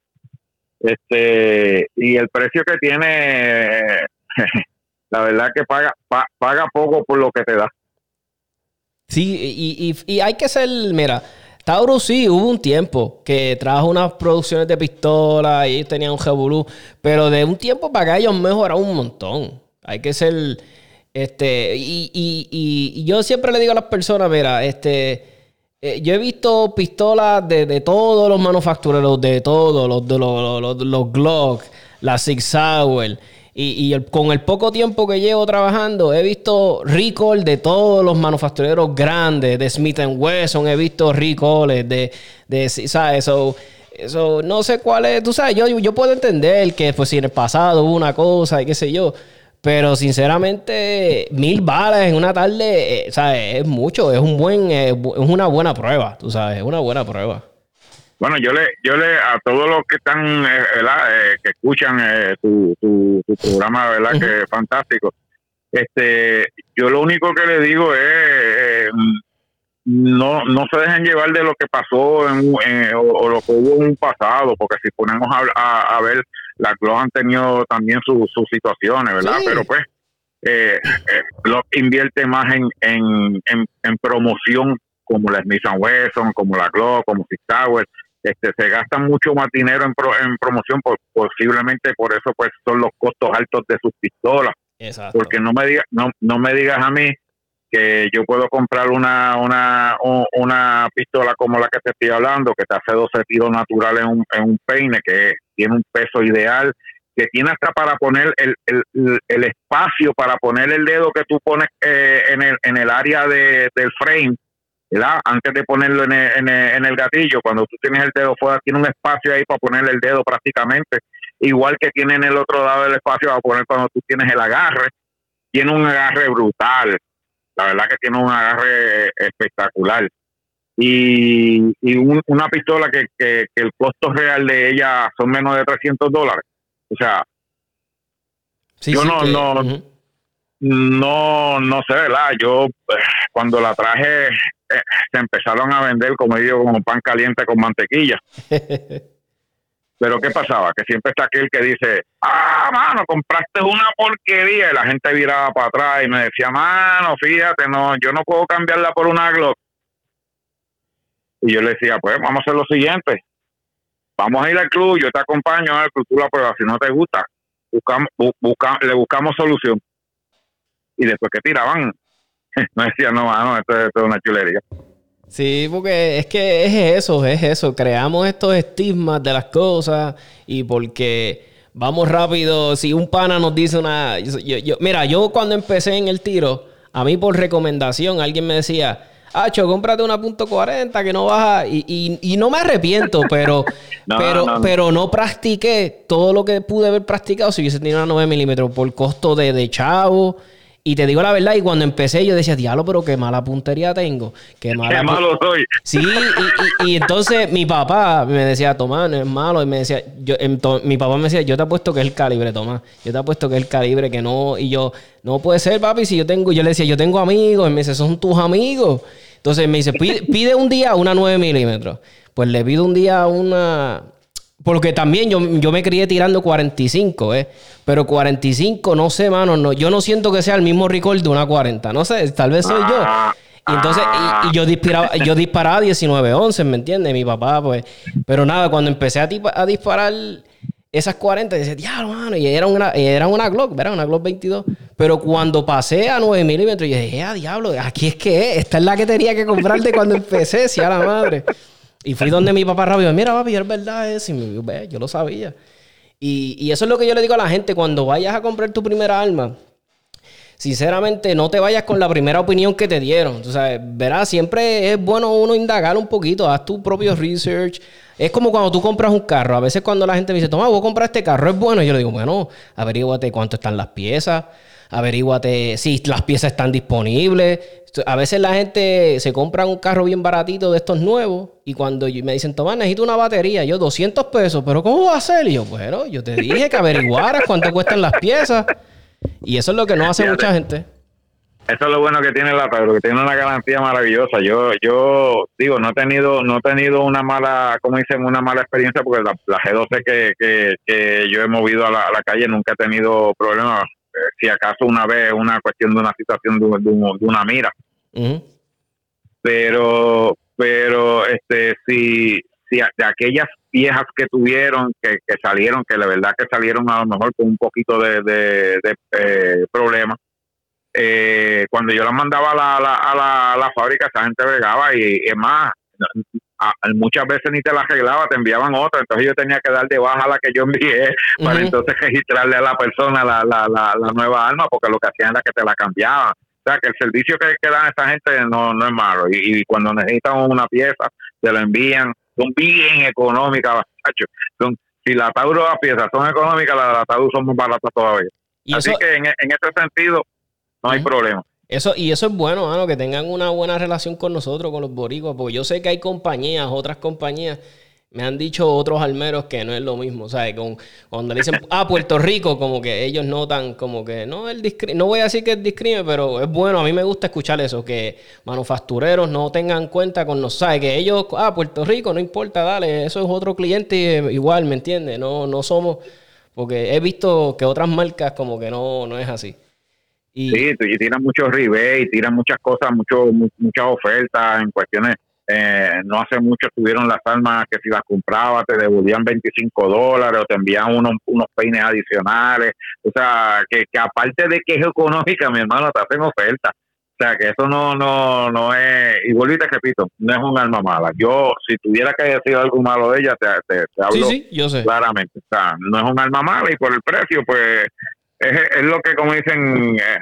este, y el precio que tiene la verdad que paga, paga poco por lo que te da.
Sí, y, y, hay que ser, mira, Taurus sí, hubo un tiempo que trajo unas producciones de pistola y tenían un Revolú, pero de un tiempo para acá ellos mejoraron un montón. Hay que ser, este, y, y, yo siempre le digo a las personas, mira, este, eh, yo he visto pistolas de, de, todos los manufactureros, de todos, los, de los, los, los Glock, la Six Sauer. Y, con el poco tiempo que llevo trabajando, he visto recall de todos los manufactureros grandes, de Smith Wesson, he visto recalls de, de, ¿sabes? Eso, eso, no sé cuál es, tú sabes, yo, yo puedo entender que pues si en el pasado hubo una cosa y qué sé yo, Pero sinceramente, mil balas en una tarde, eh, ¿sabes? Es mucho, es un buen, eh, es una buena prueba, tú sabes, es una buena prueba.
Bueno, yo le, yo le, a todos los que están, eh, ¿verdad? que escuchan tu, tu, programa, ¿verdad? Que es fantástico. Este, yo lo único que le digo es, no, no se dejen llevar de lo que pasó en, o, lo que hubo en un pasado, porque si ponemos a, a ver las clubes han tenido también sus situaciones, ¿verdad? Pero pues eh, eh, lo invierte más en, en, en, promoción como la Smith Wesson, como la Glock, como Six Tower. Este, se gasta mucho más dinero en, en promoción, posiblemente por eso pues son los costos altos de sus pistolas. Exacto. Porque no me digas no, no me digas a mí que yo puedo comprar una, una, una pistola como la que te estoy hablando, que te hace 12 tiros naturales en un, en un peine, que tiene un peso ideal, que tiene hasta para poner el, el, el espacio para poner el dedo que tú pones eh, en, el, en el área de, del frame, ¿verdad? Antes de ponerlo en el, en, el, gatillo, cuando tú tienes el dedo fuera, tiene un espacio ahí para poner el dedo prácticamente, igual que tiene en el otro lado del espacio para poner cuando tú tienes el agarre, tiene un agarre brutal, la verdad que tiene un agarre espectacular. Y, y una pistola que, que, el costo real de ella son menos de 300 dólares. O sea, yo no, no, no, no sé, ¿verdad? Yo eh, cuando la traje eh, se empezaron a vender, como digo, como pan caliente con mantequilla. Pero ¿qué pasaba? Que siempre está aquel que dice, ah, mano, compraste una porquería y la gente viraba para atrás y me decía, mano, fíjate, no, yo no puedo cambiarla por una Glock. Y yo le decía, pues vamos a hacer lo siguiente, vamos a ir al club, yo te acompaño al club, tú la pruebas, si no te gusta, buscamos, le buscamos solución. Y después que tiraban, me decían, no, mano, esto es una chulería.
Sí, porque es que es eso, es eso. Creamos estos estigmas de las cosas y porque vamos rápido. Si un pana nos dice una. Yo, mira, yo cuando empecé en el tiro, a mí por recomendación alguien me decía. Acho, cómprate una punto .40 que no baja. Y, y, no me arrepiento, pero, pero, no. pero no practiqué todo lo que pude haber practicado si hubiese tenido una 9 milímetros por costo de, de chavo y te digo la verdad, y cuando empecé yo decía, diablo, pero qué mala puntería tengo. Qué, mala
malo soy.
Sí, y, entonces mi papá me decía, Tomás, no es malo. Y me decía, yo, mi papá me decía, yo te apuesto que es el calibre, Tomás. Yo te apuesto que es el calibre, que no. Y yo, no puede ser, papi, si yo tengo, yo le decía, yo tengo amigos. Y me dice, son tus amigos. Entonces me dice, pide, pide un día una 9 milímetros. Pues le pido un día una, porque también yo, yo, me crié tirando 45, ¿eh? Pero 45, no sé, mano, no, yo no siento que sea el mismo record de una 40. No sé, tal vez soy yo. Y entonces, y, yo disparaba, yo disparaba 19, 11, ¿me entiendes? Mi papá, pues. Pero nada, cuando empecé a, disparar esas 40, decía, diablo, mano, y era una, era una Glock, ¿verdad? Una Glock 22. Pero cuando pasé a 9 milímetros, yo dije, ah, diablo, aquí es que es. Esta es la que tenía que comprarte cuando empecé, si a la madre. Y fui donde mi papá rápido, mira papi, es verdad eso. Y me yo lo sabía. Y, y, eso es lo que yo le digo a la gente, cuando vayas a comprar tu primera arma, sinceramente no te vayas con la primera opinión que te dieron. O sea, verás, siempre es bueno uno indagar un poquito, haz tu propio research. Es como cuando tú compras un carro. A veces cuando la gente me dice, toma, voy a comprar este carro, es bueno. Yo le digo, bueno, averíguate cuánto están las piezas, averíguate si las piezas están disponibles. A veces la gente se compra un carro bien baratito de estos nuevos y cuando me dicen, toma, necesito una batería, yo 200 pesos, pero ¿cómo va a ser? Y yo, bueno, yo te dije que averiguaras cuánto cuestan las piezas. Y eso es lo que no hace mucha gente.
Eso es lo bueno que tiene la pero que tiene una garantía maravillosa. Yo yo digo, no he tenido no he tenido una mala, como dicen, una mala experiencia porque la, G12 que, que, que, yo he movido a la, a la calle nunca he tenido problemas si acaso una vez una cuestión de una situación de, una mira. Pero, pero este, si, si de aquellas viejas que tuvieron, que, salieron, que la verdad que salieron a lo mejor con un poquito de, de, eh, problemas, eh, cuando yo las mandaba a la, a la, a la fábrica, esa gente regaba y es más, muchas veces ni te la arreglaba, te enviaban otra, entonces yo tenía que dar de baja la que yo envié para entonces registrarle a la persona la, la, la, nueva arma, porque lo que hacían era que te la cambiaban. O sea, que el servicio que, que dan esa gente no, no es malo. Y, cuando necesitan una pieza, te la envían. Son bien económicas, Son, si la Tauro las piezas son económicas, las de la Tauro son más baratas todavía. Así que en, en ese sentido no hay problema.
Eso, y eso es bueno, mano, que tengan una buena relación con nosotros, con los boricuas, porque yo sé que hay compañías, otras compañías, me han dicho otros almeros que no es lo mismo, ¿sabes? Con, cuando le dicen, ah, Puerto Rico, como que ellos notan, como que no el no voy a decir que es discrimen, pero es bueno, a mí me gusta escuchar eso, que manufactureros no tengan cuenta con nosotros, ¿sabes? Que ellos, ah, Puerto Rico, no importa, dale, eso es otro cliente igual, ¿me entiendes? No, no somos, porque he visto que otras marcas como que no, no es así.
Y, sí, y tiran muchos rebates, tiran muchas cosas, mucho, muchas ofertas en cuestiones. Eh, no hace mucho tuvieron las armas que si las comprabas te devolvían 25 dólares o te envían unos, unos peines adicionales. O sea, que, que aparte de que es económica, mi hermano, te hacen ofertas. O sea, que eso no, no, no es, y vuelvo y te repito, no es un alma mala. Yo, si tuviera que decir algo malo de ella, te, te, hablo
yo sé.
claramente. O sea, no es un alma mala y por el precio, pues es, lo que, como dicen, eh,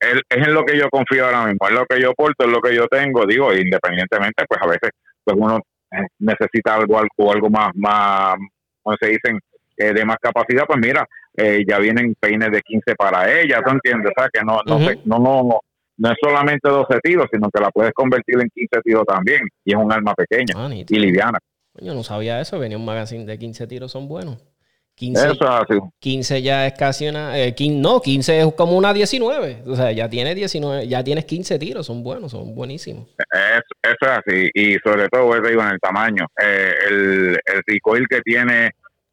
es, en lo que yo confío ahora mismo, es lo que yo porto, es lo que yo tengo, digo, independientemente, pues a veces pues uno eh, necesita algo, algo, algo más, más, como se dicen, eh, de más capacidad, pues mira, ya vienen peines de 15 para ella, ¿tú entiendes? O sea, que no, no, no, no, no, es solamente 12 tiros, sino que la puedes convertir en 15 tiros también, y es un arma pequeña ah, y liviana.
Yo no sabía eso, venía un magazine de 15 tiros, son buenos. 15, ya es casi una. Eh, no, 15 es como una 19. O sea, ya tienes 19, ya tienes 15 tiros, son buenos, son buenísimos.
eso es así, y sobre todo, pues, digo, en el tamaño. Eh, el, el recoil que tiene,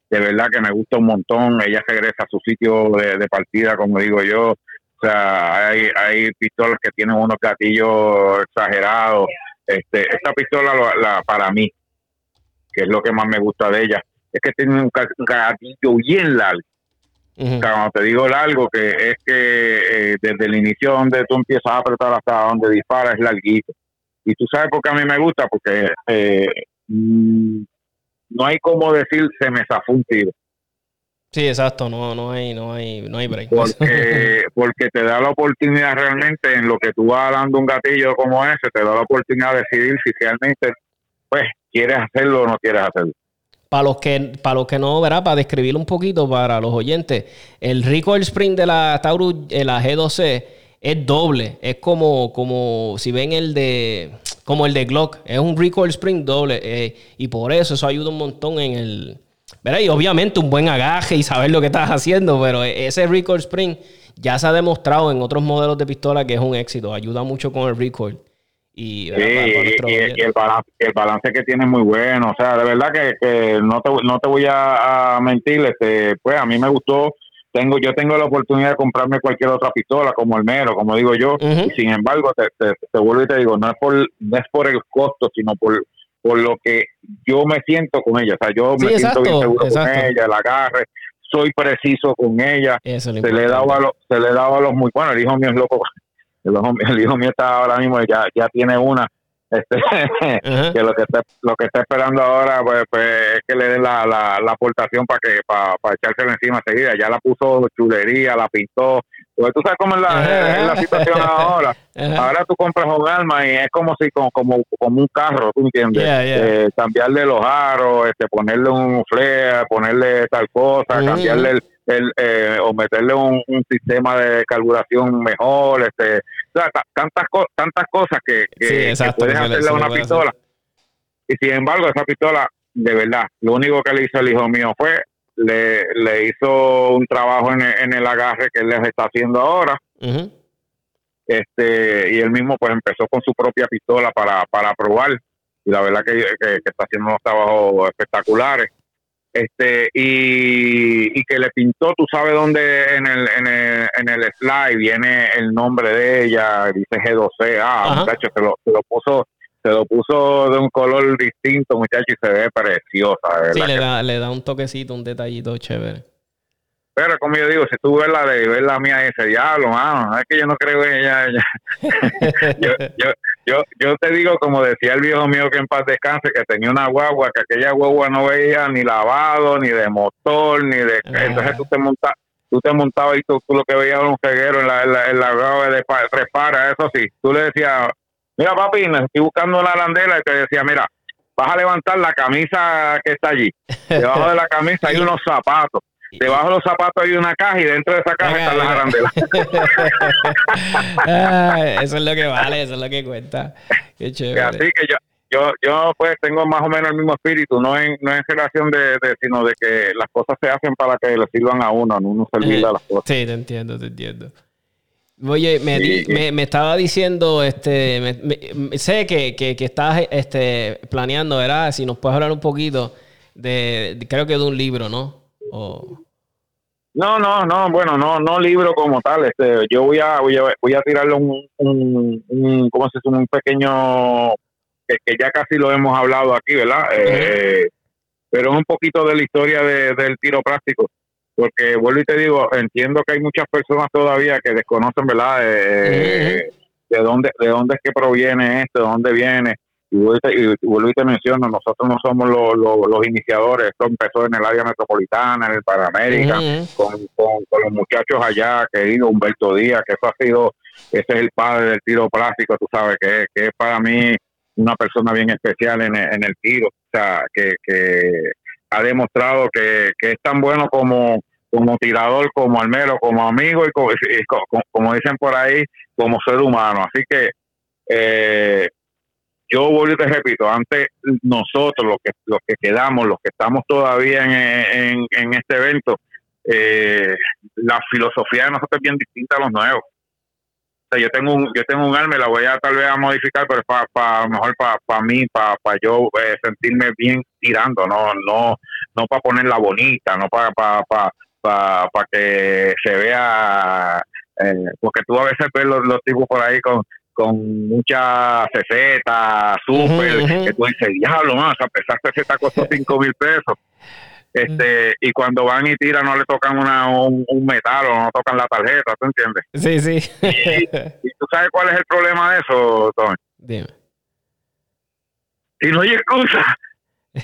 de verdad que me gusta un montón. Ella regresa a su sitio de, partida, como digo yo. O sea, hay, hay pistolas que tienen unos gatillos exagerados. Este, esta pistola, la, para mí, que es lo que más me gusta de ella es que tiene un gatillo bien largo. cuando te digo largo, que es que eh, desde el inicio donde tú empiezas a apretar hasta donde dispara es larguito. Y tú sabes por qué a mí me gusta, porque eh, mm, no hay como decir se me zafó un tiro.
Sí, exacto, no, no hay, no hay, no hay break.
Porque, porque te da la oportunidad realmente en lo que tú vas dando un gatillo como ese, te da la oportunidad de decidir si realmente, pues, quieres hacerlo o no quieres hacerlo.
Para los que, para los que no, ¿verdad? Para describirlo un poquito para los oyentes, el recoil spring de la Taurus, eh, la G12, es doble. Es como, como si ven el de, como el de Glock. Es un recoil spring doble. Eh, y por eso eso ayuda un montón en el, ¿verdad? Y obviamente un buen agaje y saber lo que estás haciendo, pero ese recoil spring ya se ha demostrado en otros modelos de pistola que es un éxito. Ayuda mucho con el recoil. Y,
el, balance, que tiene es muy bueno. O sea, de verdad que, no, te, no te voy a, mentir. Este, pues a mí me gustó. Tengo, yo tengo la oportunidad de comprarme cualquier otra pistola, como el mero, como digo yo. Y sin embargo, te, te, vuelvo y te digo, no es por, no es por el costo, sino por, por lo que yo me siento con ella. O sea, yo me siento bien seguro con ella, el agarre, soy preciso con ella. se le daba a los, se le daba a los muy bueno, el hijo mío es loco el hijo, mío está ahora mismo, ya, ya tiene una, este, que lo que está, lo que está esperando ahora pues, pues es que le den la, la, la aportación para que para, para echársela encima seguida ya la puso chulería la pintó. Pues tú sabes cómo es la, la situación ahora. Ahora tú compras un arma y es como si como como, un carro tú entiendes eh, cambiarle los aros este ponerle un flare ponerle tal cosa cambiarle el el, eh, o meterle un, sistema de carburación mejor, este, tantas, tantas cosas que, que, puedes hacerle a una pistola. Y sin embargo, esa pistola, de verdad, lo único que le hizo el hijo mío fue, le, le hizo un trabajo en el, en el agarre que él les está haciendo ahora. este Y él mismo pues empezó con su propia pistola para, para probar. Y la verdad que, que está haciendo unos trabajos espectaculares este y, que le pintó, tú sabes dónde en el, en el, en el slide viene el nombre de ella, dice G12, ah, muchacho, se lo, se lo puso se lo puso de un color distinto, muchacho, y se ve preciosa.
Sí, le da, le da un toquecito, un detallito chévere.
Pero como yo digo, si tú ves la de ver la mía ese diablo, mano, es que yo no creo en ella. yo, yo, yo, yo te digo, como decía el viejo mío que en paz descanse, que tenía una guagua, que aquella guagua no veía ni lavado, ni de motor, ni de... Entonces tú te montas tú te montabas y tú, lo que veías era un ceguero en la, en la, guagua de tres paras, eso sí. Tú le decías, mira papi, estoy buscando una arandela y te decía, mira, vas a levantar la camisa que está allí. Debajo de la camisa hay unos zapatos debajo de los zapatos hay una caja y dentro de esa caja están las arandelas.
eso es lo que vale, eso es lo que cuenta. Qué chévere.
Así que yo, yo, yo pues tengo más o menos el mismo espíritu, no en, no en relación de, sino de que las cosas se hacen para que le sirvan a uno, no uno servirle a las cosas.
Sí, te entiendo, te entiendo. Oye, me, me, estaba diciendo, este, sé que, que, que, estás este, planeando, ¿verdad? Si nos puedes hablar un poquito de, creo que de un libro, ¿no?
No, no, no, bueno, no, no libro como tal. Este, yo voy a, voy a, voy a tirarle un, un, un ¿cómo se dice? Un pequeño que, ya casi lo hemos hablado aquí, ¿verdad? Eh, pero es un poquito de la historia del tiro práctico porque vuelvo y te digo, entiendo que hay muchas personas todavía que desconocen, ¿verdad? Eh, de dónde de dónde es que proviene esto, de dónde viene. Y vuelvo y te, menciono, nosotros no somos los iniciadores, esto empezó en el área metropolitana, en el Panamérica, con, con, los muchachos allá, querido Humberto Díaz, que eso ha sido, ese es el padre del tiro plástico, tú sabes, que, que es para mí una persona bien especial en, en el tiro, o sea, que, que ha demostrado que, es tan bueno como, como tirador, como almero, como amigo y como, dicen por ahí, como ser humano. Así que eh, yo vuelvo y te repito, antes nosotros, los que, los que quedamos, los que estamos todavía en, en, este evento, eh, la filosofía de nosotros es bien distinta a los nuevos. Yo tengo un yo tengo un arma y la voy a tal vez a modificar pero para pa, mejor para pa mí para pa yo eh, sentirme bien tirando no no no para ponerla bonita no para para para pa, que se vea eh, porque tú a veces ves los, tipos por ahí con con mucha ceseta, súper, que tú dices, diablo, más, a pesar de ceseta costó cinco mil pesos este y cuando van y tiran no le tocan una, un, metal o no tocan la tarjeta, ¿tú entiendes?
Sí, sí.
y, tú sabes cuál es el problema de eso, Tony.
Dime.
Y no hay excusa.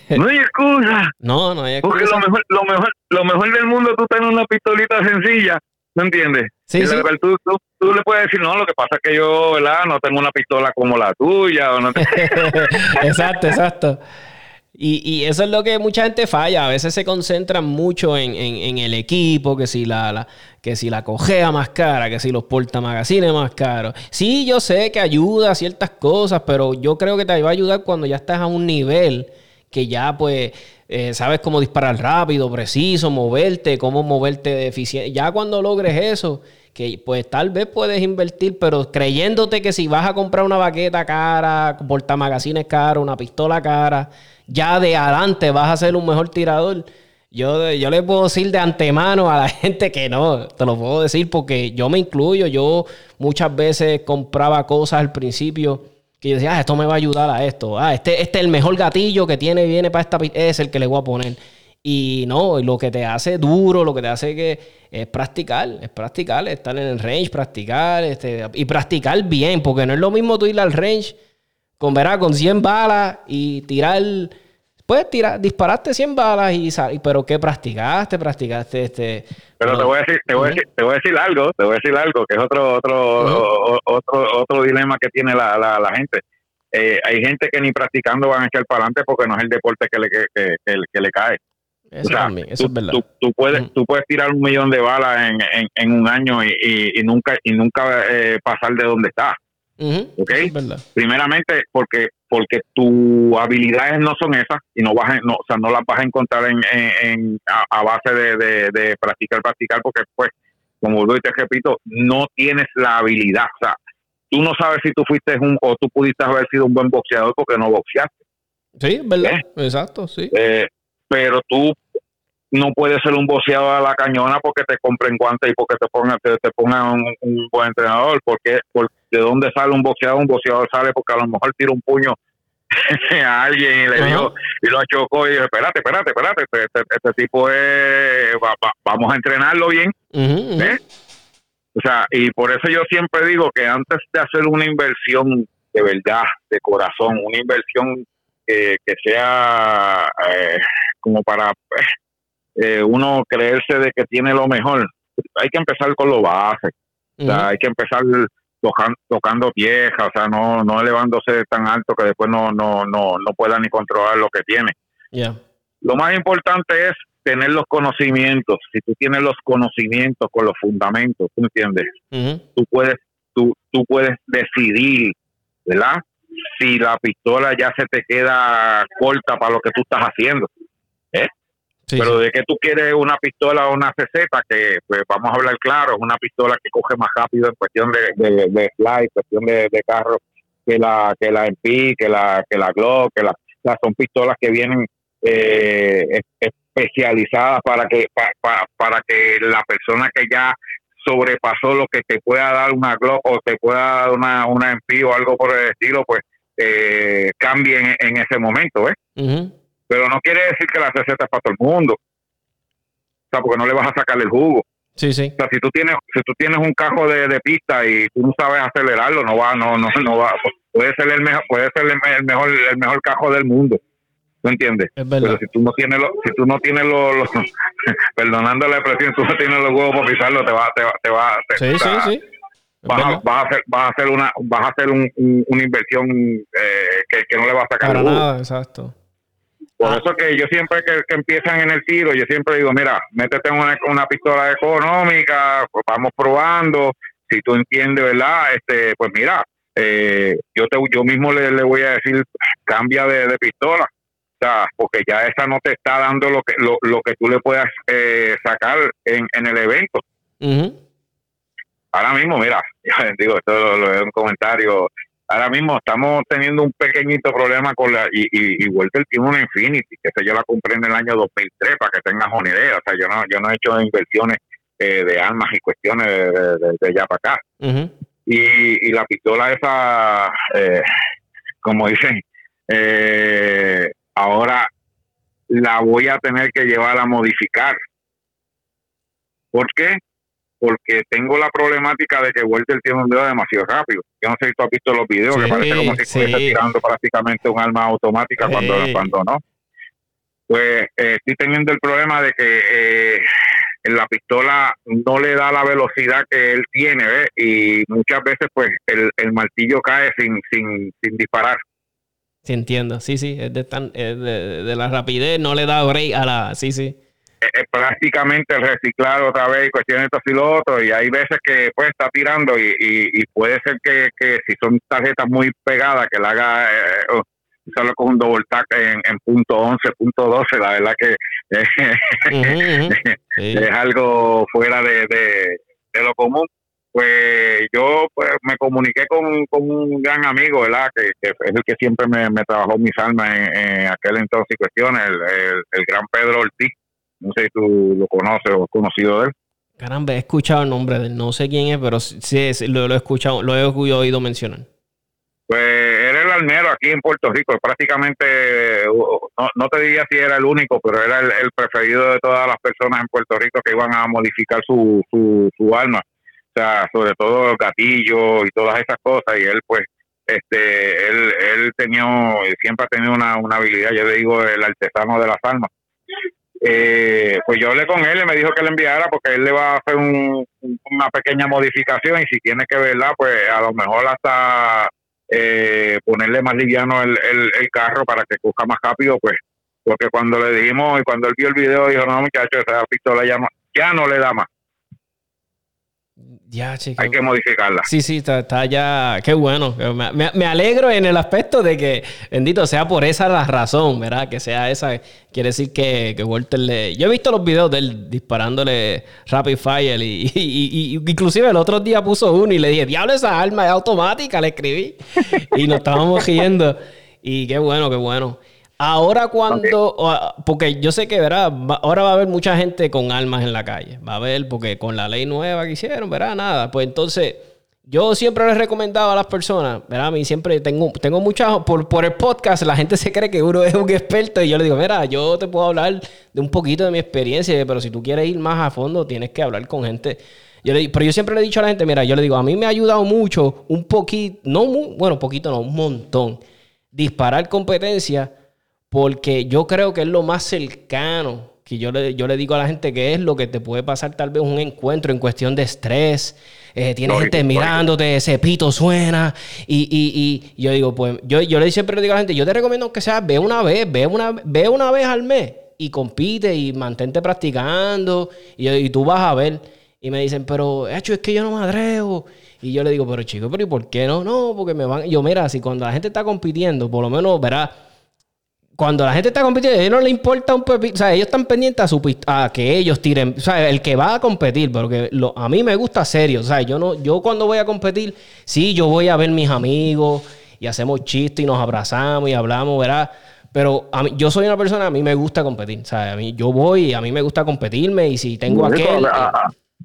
No hay excusa.
no, no hay excusa.
Porque lo mejor, lo mejor, lo mejor del mundo tú tienes una pistolita sencilla, ¿me entiendes?
Sí, sí.
Tú, tú, tú, le puedes decir, no, lo que pasa es que yo, ¿verdad? No tengo una pistola como la tuya. O no
exacto, exacto. Y, eso es lo que mucha gente falla. A veces se concentran mucho en, el equipo, que si la, que si la cojea más cara, que si los portamagazines más caros. Sí, yo sé que ayuda a ciertas cosas, pero yo creo que te va a ayudar cuando ya estás a un nivel que ya pues eh, sabes cómo disparar rápido, preciso, moverte, cómo moverte eficiente. Ya cuando logres eso, que pues tal vez puedes invertir, pero creyéndote que si vas a comprar una baqueta cara, portamagazines caro, una pistola cara, ya de adelante vas a ser un mejor tirador. Yo, yo le puedo decir de antemano a la gente que no, te lo puedo decir porque yo me incluyo. Yo muchas veces compraba cosas al principio que yo decía, ah, esto me va a ayudar a esto. Ah, este, este es el mejor gatillo que tiene, viene para esta, es el que le voy a poner. Y no, lo que te hace duro, lo que te hace que es practicar, es practicar, estar en el range, practicar, este, y practicar bien, porque no es lo mismo tú ir al range con, con 100 balas y tirar. Puedes tirar, disparaste 100 balas y pero ¿qué practicaste? Practicaste este.
Pero te voy a decir, te voy a decir, te voy a decir algo, te voy a decir algo, que es otro, otro, otro, otro dilema que tiene la, la, gente. Eh, hay gente que ni practicando van a echar para adelante porque no es el deporte que le, que, que, le cae.
Eso, también, eso es verdad.
Tú, puedes, tú puedes tirar un millón de balas en, en, un año y, y, nunca y nunca eh, pasar de donde estás. Primeramente porque porque tus habilidades no son esas y no vas a, no, o sea, no las vas a encontrar en, en, a, base de, de, practicar, practicar, porque pues, como vuelvo y te repito, no tienes la habilidad. O sea, tú no sabes si tú fuiste un, o tú pudiste haber sido un buen boxeador porque no boxeaste.
Sí, ¿verdad? ¿Eh? Exacto, sí.
Eh, pero tú no puede ser un boceado a la cañona porque te compren guantes y porque te pongan te, pongan un, buen entrenador porque, de dónde sale un boxeador un boxeador sale porque a lo mejor tira un puño a alguien y le dio y lo chocó y dijo espérate espérate espérate este, este, este tipo es vamos a entrenarlo bien ¿eh? o sea y por eso yo siempre digo que antes de hacer una inversión de verdad de corazón una inversión que, que sea eh, como para pues, eh, uno creerse de que tiene lo mejor, hay que empezar con lo base. O sea, hay que empezar tocando, tocando vieja, o sea, no, no elevándose tan alto que después no, no, no, no pueda ni controlar lo que tiene. Lo más importante es tener los conocimientos, si tú tienes los conocimientos con los fundamentos, ¿tú entiendes? Tú puedes tú, tú puedes decidir, ¿verdad? Si la pistola ya se te queda corta para lo que tú estás haciendo. Pero de que tú quieres una pistola o una CZ, que pues vamos a hablar claro, es una pistola que coge más rápido en cuestión de, de, de cuestión de, carro, que la que la MP, que la que la Glock, que la, son pistolas que vienen eh, especializadas para que para que la persona que ya sobrepasó lo que te pueda dar una Glock o te pueda dar una, una MP o algo por el estilo, pues eh, cambie en, ese momento, ¿eh? Pero no quiere decir que la receta es para todo el mundo. O sea, porque no le vas a sacar el jugo.
Sí, sí.
O sea, si tú tienes, si tú tienes un cajo de, pista y tú no sabes acelerarlo, no va, no, no, no va. Puede ser el mejor, puede ser el mejor, el mejor cajo del mundo. ¿tú entiendes? Pero si tú no tienes los, si tú no tienes los, perdonando la expresión, tú no tienes los huevos para pisarlo, te va, te va, te va,
sí, sí, sí.
Vas a, vas a, hacer, vas a hacer una, vas a hacer un, una inversión eh, que, que, no le va a sacar
Para nada, exacto.
Por ah. eso que yo siempre que, que, empiezan en el tiro, yo siempre digo, mira, métete una, una pistola económica, pues vamos probando, si tú entiendes, ¿verdad? Este, pues mira, eh, yo te, yo mismo le, le voy a decir, cambia de, de pistola, porque ya esa no te está dando lo que lo, lo que tú le puedas eh, sacar en, en el evento. Ahora mismo, mira, digo, esto lo, es un comentario. Ahora mismo estamos teniendo un pequeñito problema con la. Y, y, y Walter tiene una Infinity, que se yo la compré en el año 2003, para que tengas una idea. O sea, yo no, yo no he hecho inversiones eh, de armas y cuestiones de, de, allá para acá. y, y la pistola esa, eh, como dicen, eh, ahora la voy a tener que llevar a modificar. ¿Por qué? Porque tengo la problemática de que Walter tiene un dedo demasiado rápido. Yo no sé si tú has visto los videos, que parece como si estuviese tirando prácticamente un arma automática cuando, cuando no. Pues eh, estoy teniendo el problema de que eh, la pistola no le da la velocidad que él tiene, ¿ves? Y muchas veces, pues, el, el martillo cae sin, sin, sin disparar.
Sí, entiendo. Sí, sí, es de, tan, de, la rapidez, no le da break a la... Sí, sí.
Prácticamente el reciclar otra vez, cuestiones de estos y lo otro, y hay veces que pues está tirando y, y, puede ser que, que, si son tarjetas muy pegadas, que la haga... Eh, solo con un double tap en, en punto 11, punto 12, la verdad que es algo fuera de, de, lo común pues yo pues, me comuniqué con, un gran amigo, ¿verdad? Que, es el que siempre me, trabajó mis almas en, aquel entonces y cuestiones, el, gran Pedro Ortiz. No sé si tú lo conoces o has conocido de él.
Caramba, he escuchado el nombre de él. No sé quién es, pero sí, lo, he escuchado, lo he oído mencionar.
Pues era el almero aquí en Puerto Rico. Prácticamente, no, te diría si era el único, pero era el, preferido de todas las personas en Puerto Rico que iban a modificar su, su, su alma sobre todo gatillos y todas esas cosas, y él pues este él, él tenía siempre ha tenido una, habilidad yo le digo el artesano de las almas eh, pues yo hablé con él y me dijo que le enviara porque él le va a hacer una pequeña modificación y si tiene que verla pues a lo mejor hasta eh, ponerle más liviano el, el, carro para que coja más rápido pues. Porque cuando le dijimos y cuando él vio el video dijo no muchacho esa pistola ya ya no le da más
ya,
Hay que modificarla.
Sí, sí, está, ya. Qué bueno. Me, alegro en el aspecto de que, bendito sea por esa la razón, ¿verdad? Que sea esa. Quiere decir que, que Walter le. Yo he visto los videos de él disparándole Rapid Fire y, y, inclusive el otro día puso uno y le dije, diablo, esa arma es automática, le escribí. y nos estábamos riendo. Y qué bueno, qué bueno. Ahora cuando, porque yo sé que, ¿verdad? ahora va a haber mucha gente con armas en la calle. Va a haber, porque con la ley nueva que hicieron, ¿verdad? Nada. Pues entonces, yo siempre les he recomendado a las personas, ¿verdad? A mí siempre tengo, tengo muchas, por, por el podcast, la gente se cree que uno es un experto y yo le digo, mira, yo te puedo hablar de un poquito de mi experiencia, pero si tú quieres ir más a fondo, tienes que hablar con gente. Yo le, pero yo siempre le he dicho a la gente, mira, yo le digo, a mí me ha ayudado mucho, un poquito, no, muy, bueno, poquito no, un montón, disparar competencia porque yo creo que es lo más cercano que yo le, yo le digo a la gente que es lo que te puede pasar tal vez un encuentro en cuestión de estrés. Eh, tienes gente mirándote, ese pito suena. Y, y, y yo digo, pues, yo, yo le siempre le digo a la gente, yo te recomiendo que sea, ve una vez, ve una, ve una vez al mes. y compite y mantente practicando y, tú vas a ver. Y me dicen, pero, hecho, es que yo no madreo. Y yo le digo, pero chico, pero ¿y por qué no? No, porque me van. Yo, mira, si cuando la gente está compitiendo, por lo menos, verás, cuando la gente está compitiendo, a ellos no le importa un pepito. O sea, ellos están pendientes a, su, a que ellos tiren. O sea, el que va a competir, porque lo, a mí me gusta serio. O sea, yo, no, yo cuando voy a competir, sí, yo voy a ver mis amigos y hacemos chistes y nos abrazamos y hablamos, ¿verdad? Pero a mí, yo soy una persona, a mí me gusta competir. O sea, a mí, yo voy y a mí me gusta competirme y si tengo aquel...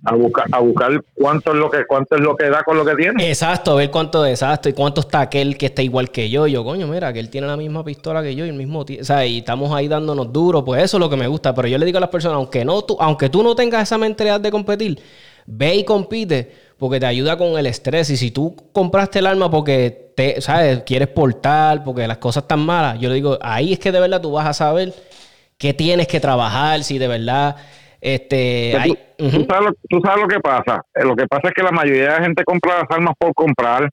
A, buscar, a buscar cuánto es lo que cuánto es lo que da con lo que tiene.
Exacto, a ver cuánto exacto y cuánto está aquel que está igual que yo. Yo, coño, mira, que él tiene la misma pistola que yo y el mismo, o sea, y estamos ahí dándonos duro, pues eso es lo que me gusta, pero yo le digo a las personas, aunque no tú, aunque tú no tengas esa mentalidad de competir, ve y compite porque te ayuda con el estrés y si tú compraste el arma porque te, sabes, quieres portar, porque las cosas están malas, yo le digo, ahí es que de verdad tú vas a saber qué tienes que trabajar, si de verdad este,
tú, sabes lo, que pasa. Eh, lo que pasa es que la mayoría de la gente compra las armas por comprar.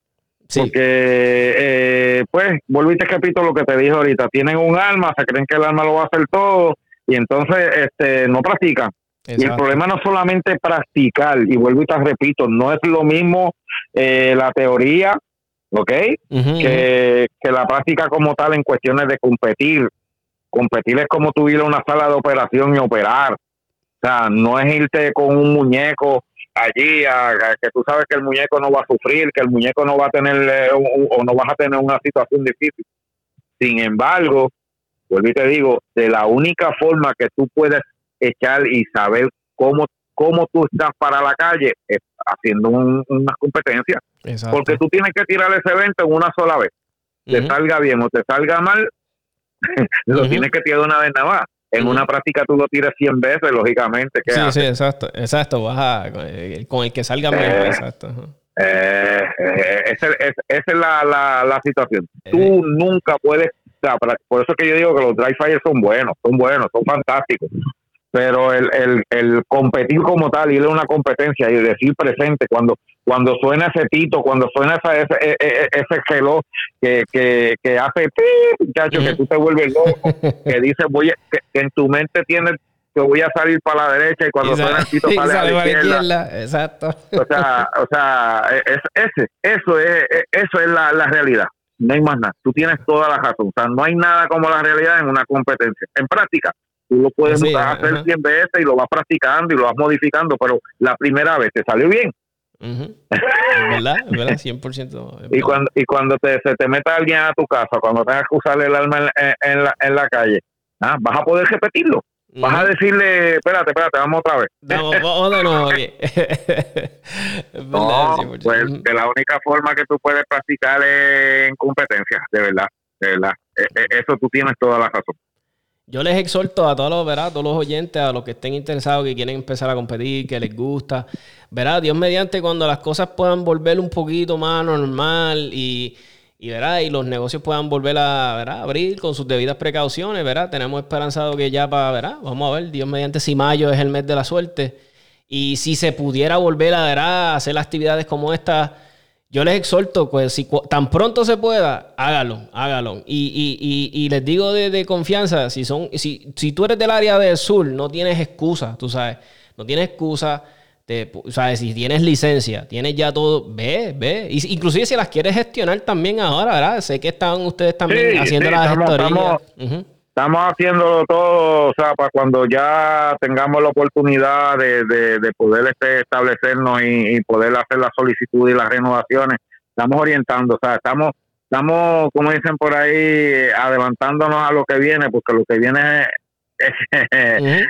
Porque, eh, pues, vuelvo y te repito lo que te dije ahorita. Tienen un arma, se creen que el arma lo va a hacer todo y entonces este, no practican. Y el problema no es solamente practicar, y vuelvo y te repito, no es lo mismo eh, la teoría, ¿ok? que, que la práctica como tal en cuestiones de competir. Competir es como tu ir a una sala de operación y operar. O sea, no es irte con un muñeco allí a, que tú sabes que el muñeco no va a sufrir, que el muñeco no va a tener eh, o no vas a tener una situación difícil. Sin embargo, vuelvo y te digo, de la única forma que tú puedes echar y saber cómo cómo tú estás para la calle es haciendo una competencia. Porque tú tienes que tirar ese evento en una sola vez. Te salga bien o te salga mal, lo tienes que tirar una vez nada más. En una práctica tú lo tiras 100 veces, lógicamente.
sí, sí, exacto. Exacto. Vas con el que salga mejor, eh, exacto.
Eh, eh, esa, es, la, la, la situación. Tú nunca puedes. por eso es que yo digo que los dry fires son buenos, son buenos, son fantásticos pero el, el, el competir como tal, ir a una competencia y decir presente cuando cuando suena ese pito, cuando suena ese, ese, ese, ese reloj que, que, que hace muchacho, que tú te vuelves loco, que dice voy que, en tu mente tienes que voy a salir para la derecha y cuando suena el pito sale, a la izquierda.
Exacto.
O sea, o sea, es, ese, eso es, eso es la, la realidad. No hay más nada. Tú tienes toda la razón. O sea, no hay nada como la realidad en una competencia. En práctica, Tú lo puedes hacer 100 veces y lo vas practicando y lo vas modificando, pero la primera vez te salió bien.
¿Verdad? ¿Verdad? 100%.
y cuando, y cuando te, se te meta alguien a tu casa, cuando tengas que usar el alma en, la, en la calle, ¿ah? vas a poder repetirlo. Vas a decirle, espérate, espérate, vamos otra vez.
No, aquí.
no, pues de la única forma que tú puedes practicar es en competencia, de verdad, de verdad. E, e, eso tú tienes toda la razón.
Yo les exhorto a todos los, ¿verdad? todos los oyentes, a los que estén interesados, que quieren empezar a competir, que les gusta. Verá, Dios mediante cuando las cosas puedan volver un poquito más normal y, y, ¿verdad? y los negocios puedan volver a ¿verdad? abrir con sus debidas precauciones, ¿verdad? Tenemos esperanzado que ya para, ¿verdad? Vamos a ver, Dios mediante si mayo es el mes de la suerte. Y si se pudiera volver a, hacer actividades como esta yo les exhorto, pues si tan pronto se pueda, hágalo, hágalo. Y, les digo de, confianza, si son, si, si tú eres del área del sur, no tienes excusa, tú sabes, no tienes excusa. Te, sabes, si tienes licencia, tienes ya todo, ve, ve. Y, inclusive si las quieres gestionar también ahora, ¿verdad? Sé que están ustedes también haciendo las gestorías.
Estamos haciéndolo todo, o sea, para cuando ya tengamos la oportunidad de, de, poder este, establecernos y, poder hacer la solicitud y las renovaciones, estamos orientando, o sea, estamos, estamos, como dicen por ahí, adelantándonos a lo que viene, porque lo que viene,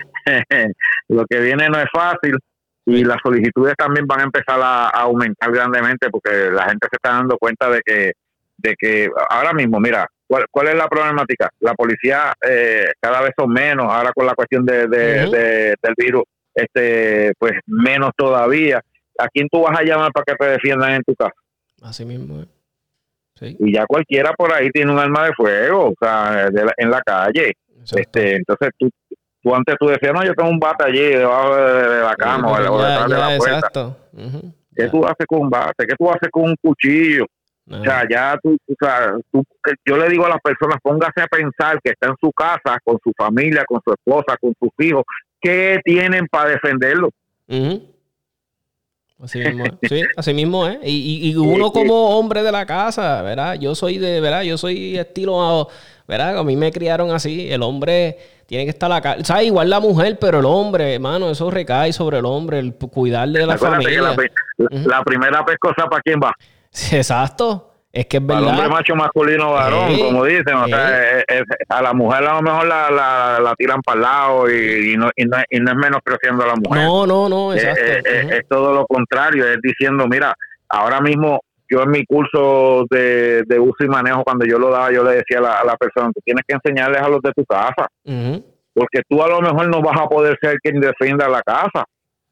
lo que viene no es fácil y las solicitudes también van a empezar a, aumentar grandemente porque la gente se está dando cuenta de que, de que ahora mismo, mira, ¿Cuál, es la problemática? La policía eh, cada vez son menos, ahora con la cuestión de, del virus, este pues menos todavía. ¿A quién tú vas a llamar para que te defiendan en tu casa?
Así mismo.
¿Sí? Y ya cualquiera por ahí tiene un arma de fuego, o sea, en la calle. Este, entonces tú, tú antes tú decías, no, yo tengo un bate allí debajo de, la cama o, detrás de la puerta. Exacto. ¿Qué tú haces con un bate? ¿Qué tú haces con un cuchillo? O sea, ya tú, o sea, tú, yo le digo a las personas, póngase a pensar que está en su casa, con su familia, con su esposa, con sus hijos, ¿qué tienen para defenderlo?
Así mismo, sí, así mismo es. Y, y, uno como hombre de la casa, ¿verdad? Yo soy de, ¿verdad? Yo soy estilo, ¿verdad? A mí me criaron así. El hombre tiene que estar acá. O sea, igual la mujer, pero el hombre, hermano, eso recae sobre el hombre, el cuidarle de la familia.
La, primera pescosa, ¿para quién va?
Exacto. Es que es verdad.
Para hombre macho masculino varón, como dicen. O sea, a la mujer a lo mejor la, la, tiran para el lado y, no, y, no, y no es menospreciando a la mujer.
No, no, no, exacto.
Es, todo lo contrario, es diciendo, mira, ahora mismo yo en mi curso de, de uso y manejo, cuando yo lo daba, yo le decía a la, a la persona, tú tienes que enseñarles a los de tu casa. Porque tú a lo mejor no vas a poder ser quien defienda la casa.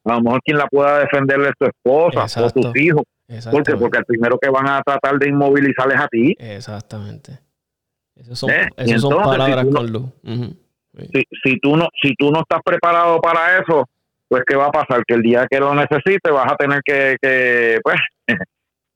A lo mejor quien la pueda defenderle es tu esposa o tus hijos porque Porque el primero que van a tratar de inmovilizar es a ti.
Exactamente. Esas son, ¿Eh? palabras con luz.
si, tú no, si tú no estás preparado para eso, pues ¿qué va a pasar? Que el día que lo necesites vas a tener que, que pues,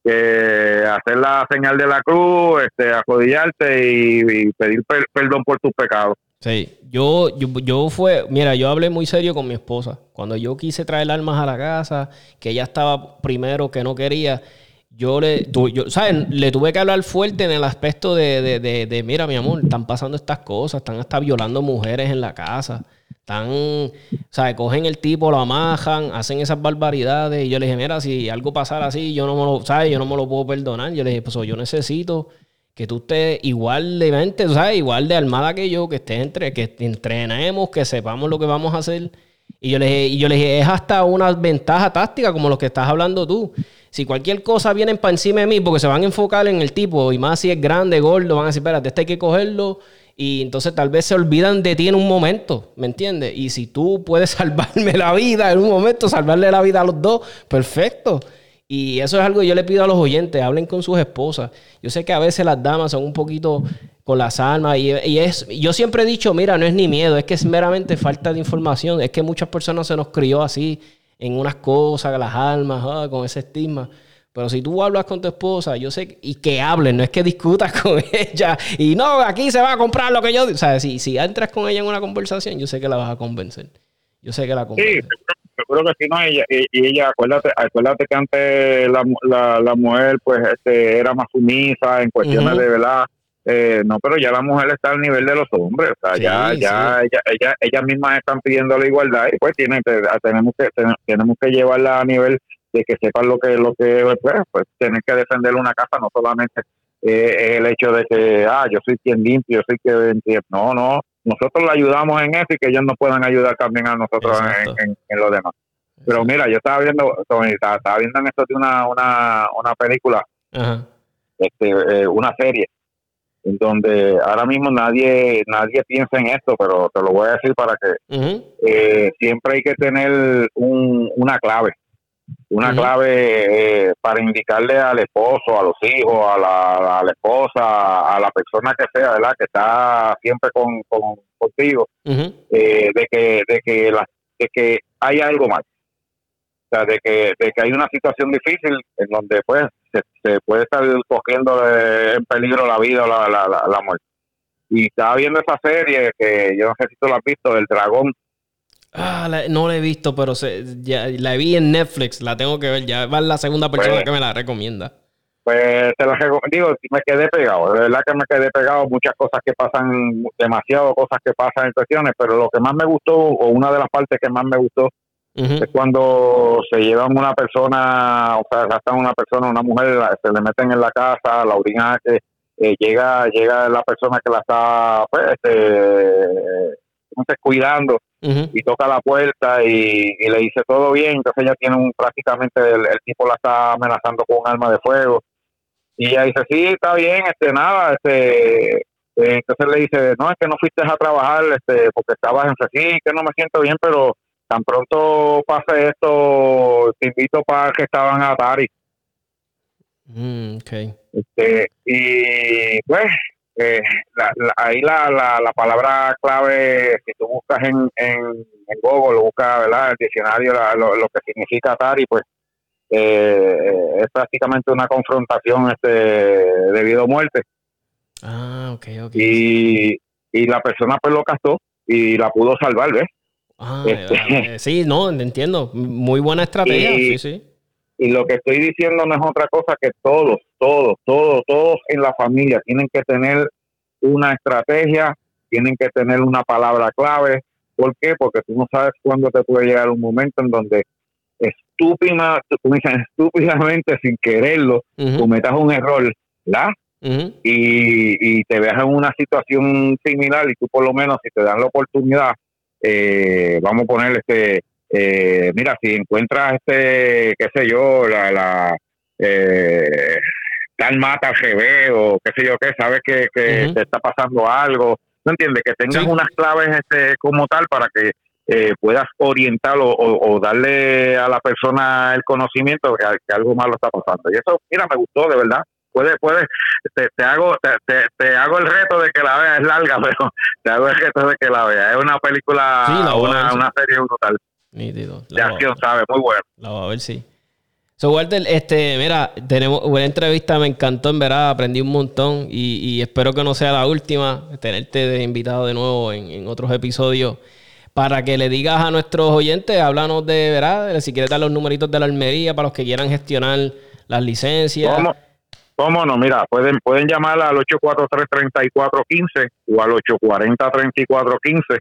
que hacer la señal de la cruz, este, acodillarte y, pedir perdón por tus pecados.
Sí, yo, yo, yo fue, mira, yo hablé muy serio con mi esposa. Cuando yo quise traer armas a la casa, que ella estaba primero que no quería, yo le, yo, ¿saben? le tuve que hablar fuerte en el aspecto de, de, de, de, mira, mi amor, están pasando estas cosas, están hasta violando mujeres en la casa. Están, ¿sabes? Cogen el tipo, lo amajan, hacen esas barbaridades. Y yo le dije, mira, si algo pasara así, yo no me lo, ¿sabes? Yo no me lo puedo perdonar. Yo le dije, pues yo necesito que tú estés igual de mente, ¿sabes? Igual de armada que yo, que estés entre, que entrenemos, que sepamos lo que vamos a hacer. Y yo le dije, y yo le dije, es hasta una ventaja táctica como lo que estás hablando tú. Si cualquier cosa viene para encima de mí, porque se van a enfocar en el tipo, y más si es grande, gordo, van a decir, espérate, este hay que cogerlo. Y entonces tal vez se olvidan de ti en un momento, ¿me entiendes? Y si tú puedes salvarme la vida en un momento, salvarle la vida a los dos, perfecto. Y eso es algo que yo le pido a los oyentes, hablen con sus esposas. Yo sé que a veces las damas son un poquito con las almas y, es, yo siempre he dicho, mira, no es ni miedo, es que es meramente falta de información, es que muchas personas se nos crió así en unas cosas, las almas, ah, con ese estigma. Pero si tú hablas con tu esposa, yo sé, y que hablen, no es que discutas con ella y no, aquí se va a comprar lo que yo digo. O sea, si, si entras con ella en una conversación, yo sé que la vas a convencer. Yo sé que la convences.
Seguro que si no, ella, y, ella, acuérdate, acuérdate que antes la, la, la mujer pues este, era más sumisa en cuestiones de verdad. Eh, no, pero ya la mujer está al nivel de los hombres, o sea, ya, ya, ella, ella, ellas mismas están pidiendo la igualdad y pues tienen, tenemos que tenemos que llevarla a nivel de que sepan lo que lo que pues, pues tienen que defender una casa no solamente eh, el hecho de que ah yo soy quien limpio, yo soy quien no, no, nosotros le ayudamos en eso y que ellos nos puedan ayudar también a nosotros en, en, lo demás. Pero mira, yo estaba viendo, estaba, viendo en esto de una, una, una película, este, eh, una serie, en donde ahora mismo nadie nadie piensa en esto, pero te lo voy a decir para que eh, siempre hay que tener un, una clave, una clave eh, para indicarle al esposo, a los hijos, a la, a la, esposa, a la persona que sea, ¿verdad? Que está siempre con, contigo, eh, de que de que la, de que hay algo mal, o sea, de que de que hay una situación difícil en donde pues se, puede estar cogiendo en peligro la vida o la, la, la, muerte. Y estaba viendo esa serie que yo no sé si tú la has visto, El Dragón
Ah, no la he visto, pero se, ya, la vi en Netflix, la tengo que ver. Ya va la segunda persona pues, que me la recomienda.
Pues te la digo, me quedé pegado, de verdad que me quedé pegado. Muchas cosas que pasan, demasiado cosas que pasan en cuestiones, pero lo que más me gustó, o una de las partes que más me gustó, es cuando se llevan una persona, o sea, gastan una persona, una mujer, se le meten en la casa, la orina que eh, llega, llega la persona que la está, pues, este, cuidando y toca la puerta y, le dice todo bien, entonces ella tiene un prácticamente el, tipo la está amenazando con un arma de fuego. Y ella dice sí está bien este nada este eh, entonces le dice no es que no fuiste a trabajar este porque estabas en sí que no me siento bien pero tan pronto pase esto te invito para que estaban a Atari
mm, okay.
este y pues eh, la, ahí la, la, palabra clave, si tú buscas en, en, Google, buscas ¿verdad? el diccionario lo, que significa Atari, pues es prácticamente una confrontación este debido a muerte.
Ah, ok, ok.
Y, y la persona pues lo castó y la pudo salvar, ¿ves?
Ah, este, sí, no, entiendo. Muy buena estrategia, sí, sí.
Y lo que estoy diciendo no es otra cosa que todos, todos, todos, todos en la familia tienen que tener una estrategia, tienen que tener una palabra clave. ¿Por qué? Porque tú no sabes cuándo te puede llegar un momento en donde estúpida, estúpidamente, sin quererlo, cometas un error, ¿verdad? y, y, te veas en una situación similar y tú por lo menos si te dan la oportunidad, eh, vamos a poner este, eh, mira, si encuentras este, qué sé yo, la, la eh, tal mata GB o qué sé yo qué, sabes que, que te está pasando algo, ¿no entiendes? Que tengas unas claves este, como tal para que eh, puedas orientar o, darle a la persona el conocimiento de que, algo malo está pasando. Y eso, mira, me gustó de verdad. Puede, puede, te, te hago, te, te, hago el reto de que la veas, es larga, pero te hago el reto de que la veas. Es una película, una, una serie brutal. Nítido. De acción, sabe, muy bueno.
La va a ver, sí. So, Walter, este, mira, tenemos buena entrevista, me encantó, en verdad, aprendí un montón y, y espero que no sea la última, tenerte de invitado de nuevo en, en otros episodios para que le digas a nuestros oyentes, háblanos de, ¿verdad? Si quieres dar los numeritos de la Almería para los que quieran gestionar las licencias.
¿Cómo? ¿Cómo no? Mira, pueden, pueden llamar al 843-3415 o al 840-3415.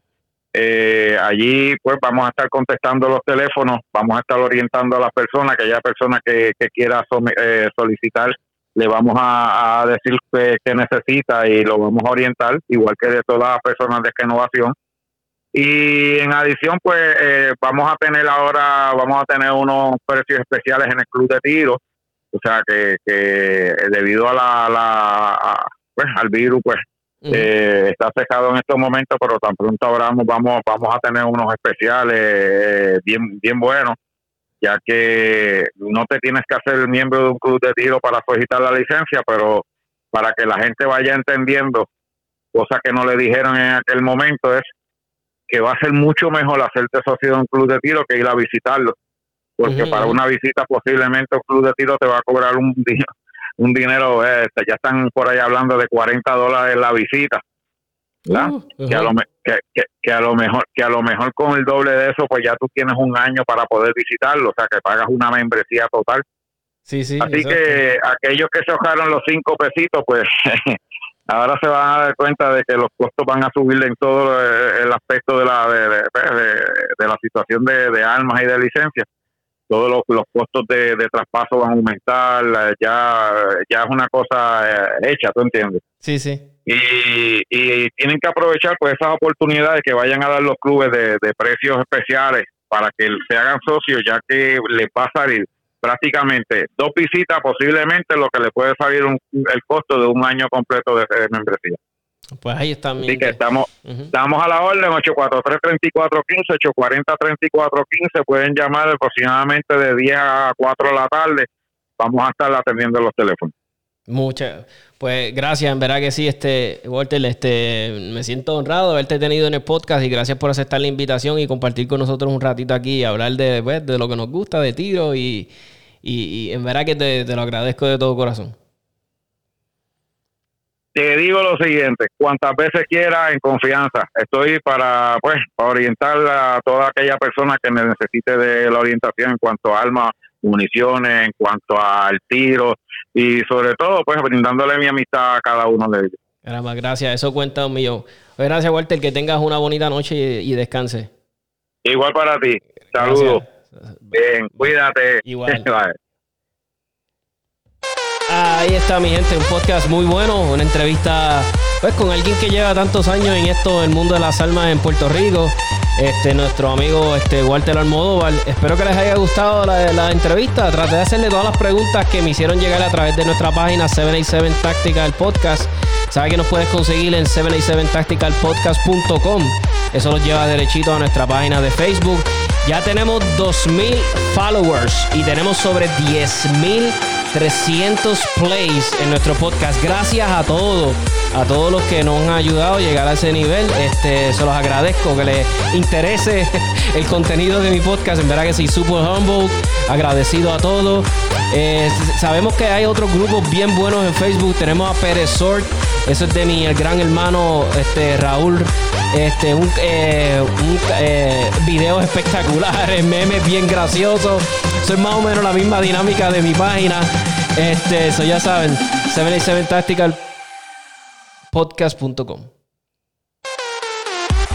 Eh, allí pues vamos a estar contestando los teléfonos, vamos a estar orientando a las personas, que haya persona que, quiera eh, solicitar, le vamos a, decir que, necesita y lo vamos a orientar, igual que de todas las personas de renovación. Y en adición, pues eh, vamos a tener ahora, vamos a tener unos precios especiales en el club de tiro. O sea que, que debido a la pues, al virus, pues eh, está cejado en estos momentos, pero tan pronto abramos, vamos, vamos a tener unos especiales eh, bien, bien buenos, ya que no te tienes que hacer miembro de un club de tiro para solicitar la licencia, pero para que la gente vaya entendiendo, cosa que no le dijeron en aquel momento, es que va a ser mucho mejor hacerte socio de un club de tiro que ir a visitarlo. Porque para una visita posiblemente un club de tiro te va a cobrar un, un dinero, este, ya están por ahí hablando de 40 dólares la visita. Uh, que, a lo, que, a lo mejor que a lo mejor con el doble de eso pues ya tú tienes un año para poder visitarlo o sea que pagas una membresía total.
Sí sí
así que aquellos que se ahorraron los cinco pesitos pues ahora se van a dar cuenta de que los costos van a subir en todo el aspecto de la de, pues, la situación de, armas y de licencias todos los, costos de, traspaso van a aumentar ya ya es una cosa eh, hecha tú entiendes
sí sí
y, y tienen que aprovechar pues esas oportunidades que vayan a dar los clubes de, de precios especiales para que se hagan socios ya que les va a salir prácticamente dos visitas, posiblemente lo que le puede salir el costo de un año completo de, membresía.
Pues ahí está.
Así que estamos, estamos a la orden, 843-3415, 840-3415, pueden llamar aproximadamente de 10 a 4 de la tarde, vamos a estar atendiendo los teléfonos.
Muchas, pues gracias, en verdad que sí, este, Walter, este, me siento honrado de haberte tenido en el podcast y gracias por aceptar la invitación y compartir con nosotros un ratito aquí y hablar de, pues, de lo que nos gusta, de tiro y, y, en verdad que te, lo agradezco de todo corazón.
Te digo lo siguiente, cuantas veces quiera en confianza, estoy para pues para orientar a toda aquella persona que necesite de la orientación en cuanto a armas, municiones, en cuanto al tiro y sobre todo pues brindándole mi amistad a cada uno de ellos.
Caramba, gracias, eso cuenta un millón. Pues gracias Walter, que tengas una bonita noche y, descanse.
Igual para ti, saludos. Bien, cuídate.
Igual. Ahí está mi gente, un podcast muy bueno, una entrevista pues con alguien que lleva tantos años en esto, el mundo de las almas en Puerto Rico, este nuestro amigo este Walter Almodóvar. Espero que les haya gustado la, entrevista. Traté de hacerle todas las preguntas que me hicieron llegar a través de nuestra página 787 Tactical Podcast. Sabe que nos puedes conseguir en 787tacticalpodcast.com. Eso nos lleva derechito a nuestra página de Facebook. Ya tenemos 2.000 followers y tenemos sobre 10.000 300 plays en nuestro podcast. Gracias a todos, a todos los que nos han ayudado a llegar a ese nivel. Este, se los agradezco que les interese el contenido de mi podcast. En verdad que sí, super humble. Agradecido a todos. Eh, sabemos que hay otros grupos bien buenos en Facebook. Tenemos a Pérez Sort. Eso es de mi gran hermano este, Raúl. Este, un, eh, un eh, video espectacular, memes bien graciosos. Es más o menos la misma dinámica de mi página. Este, eso ya saben, 77 Tactical podcast.com.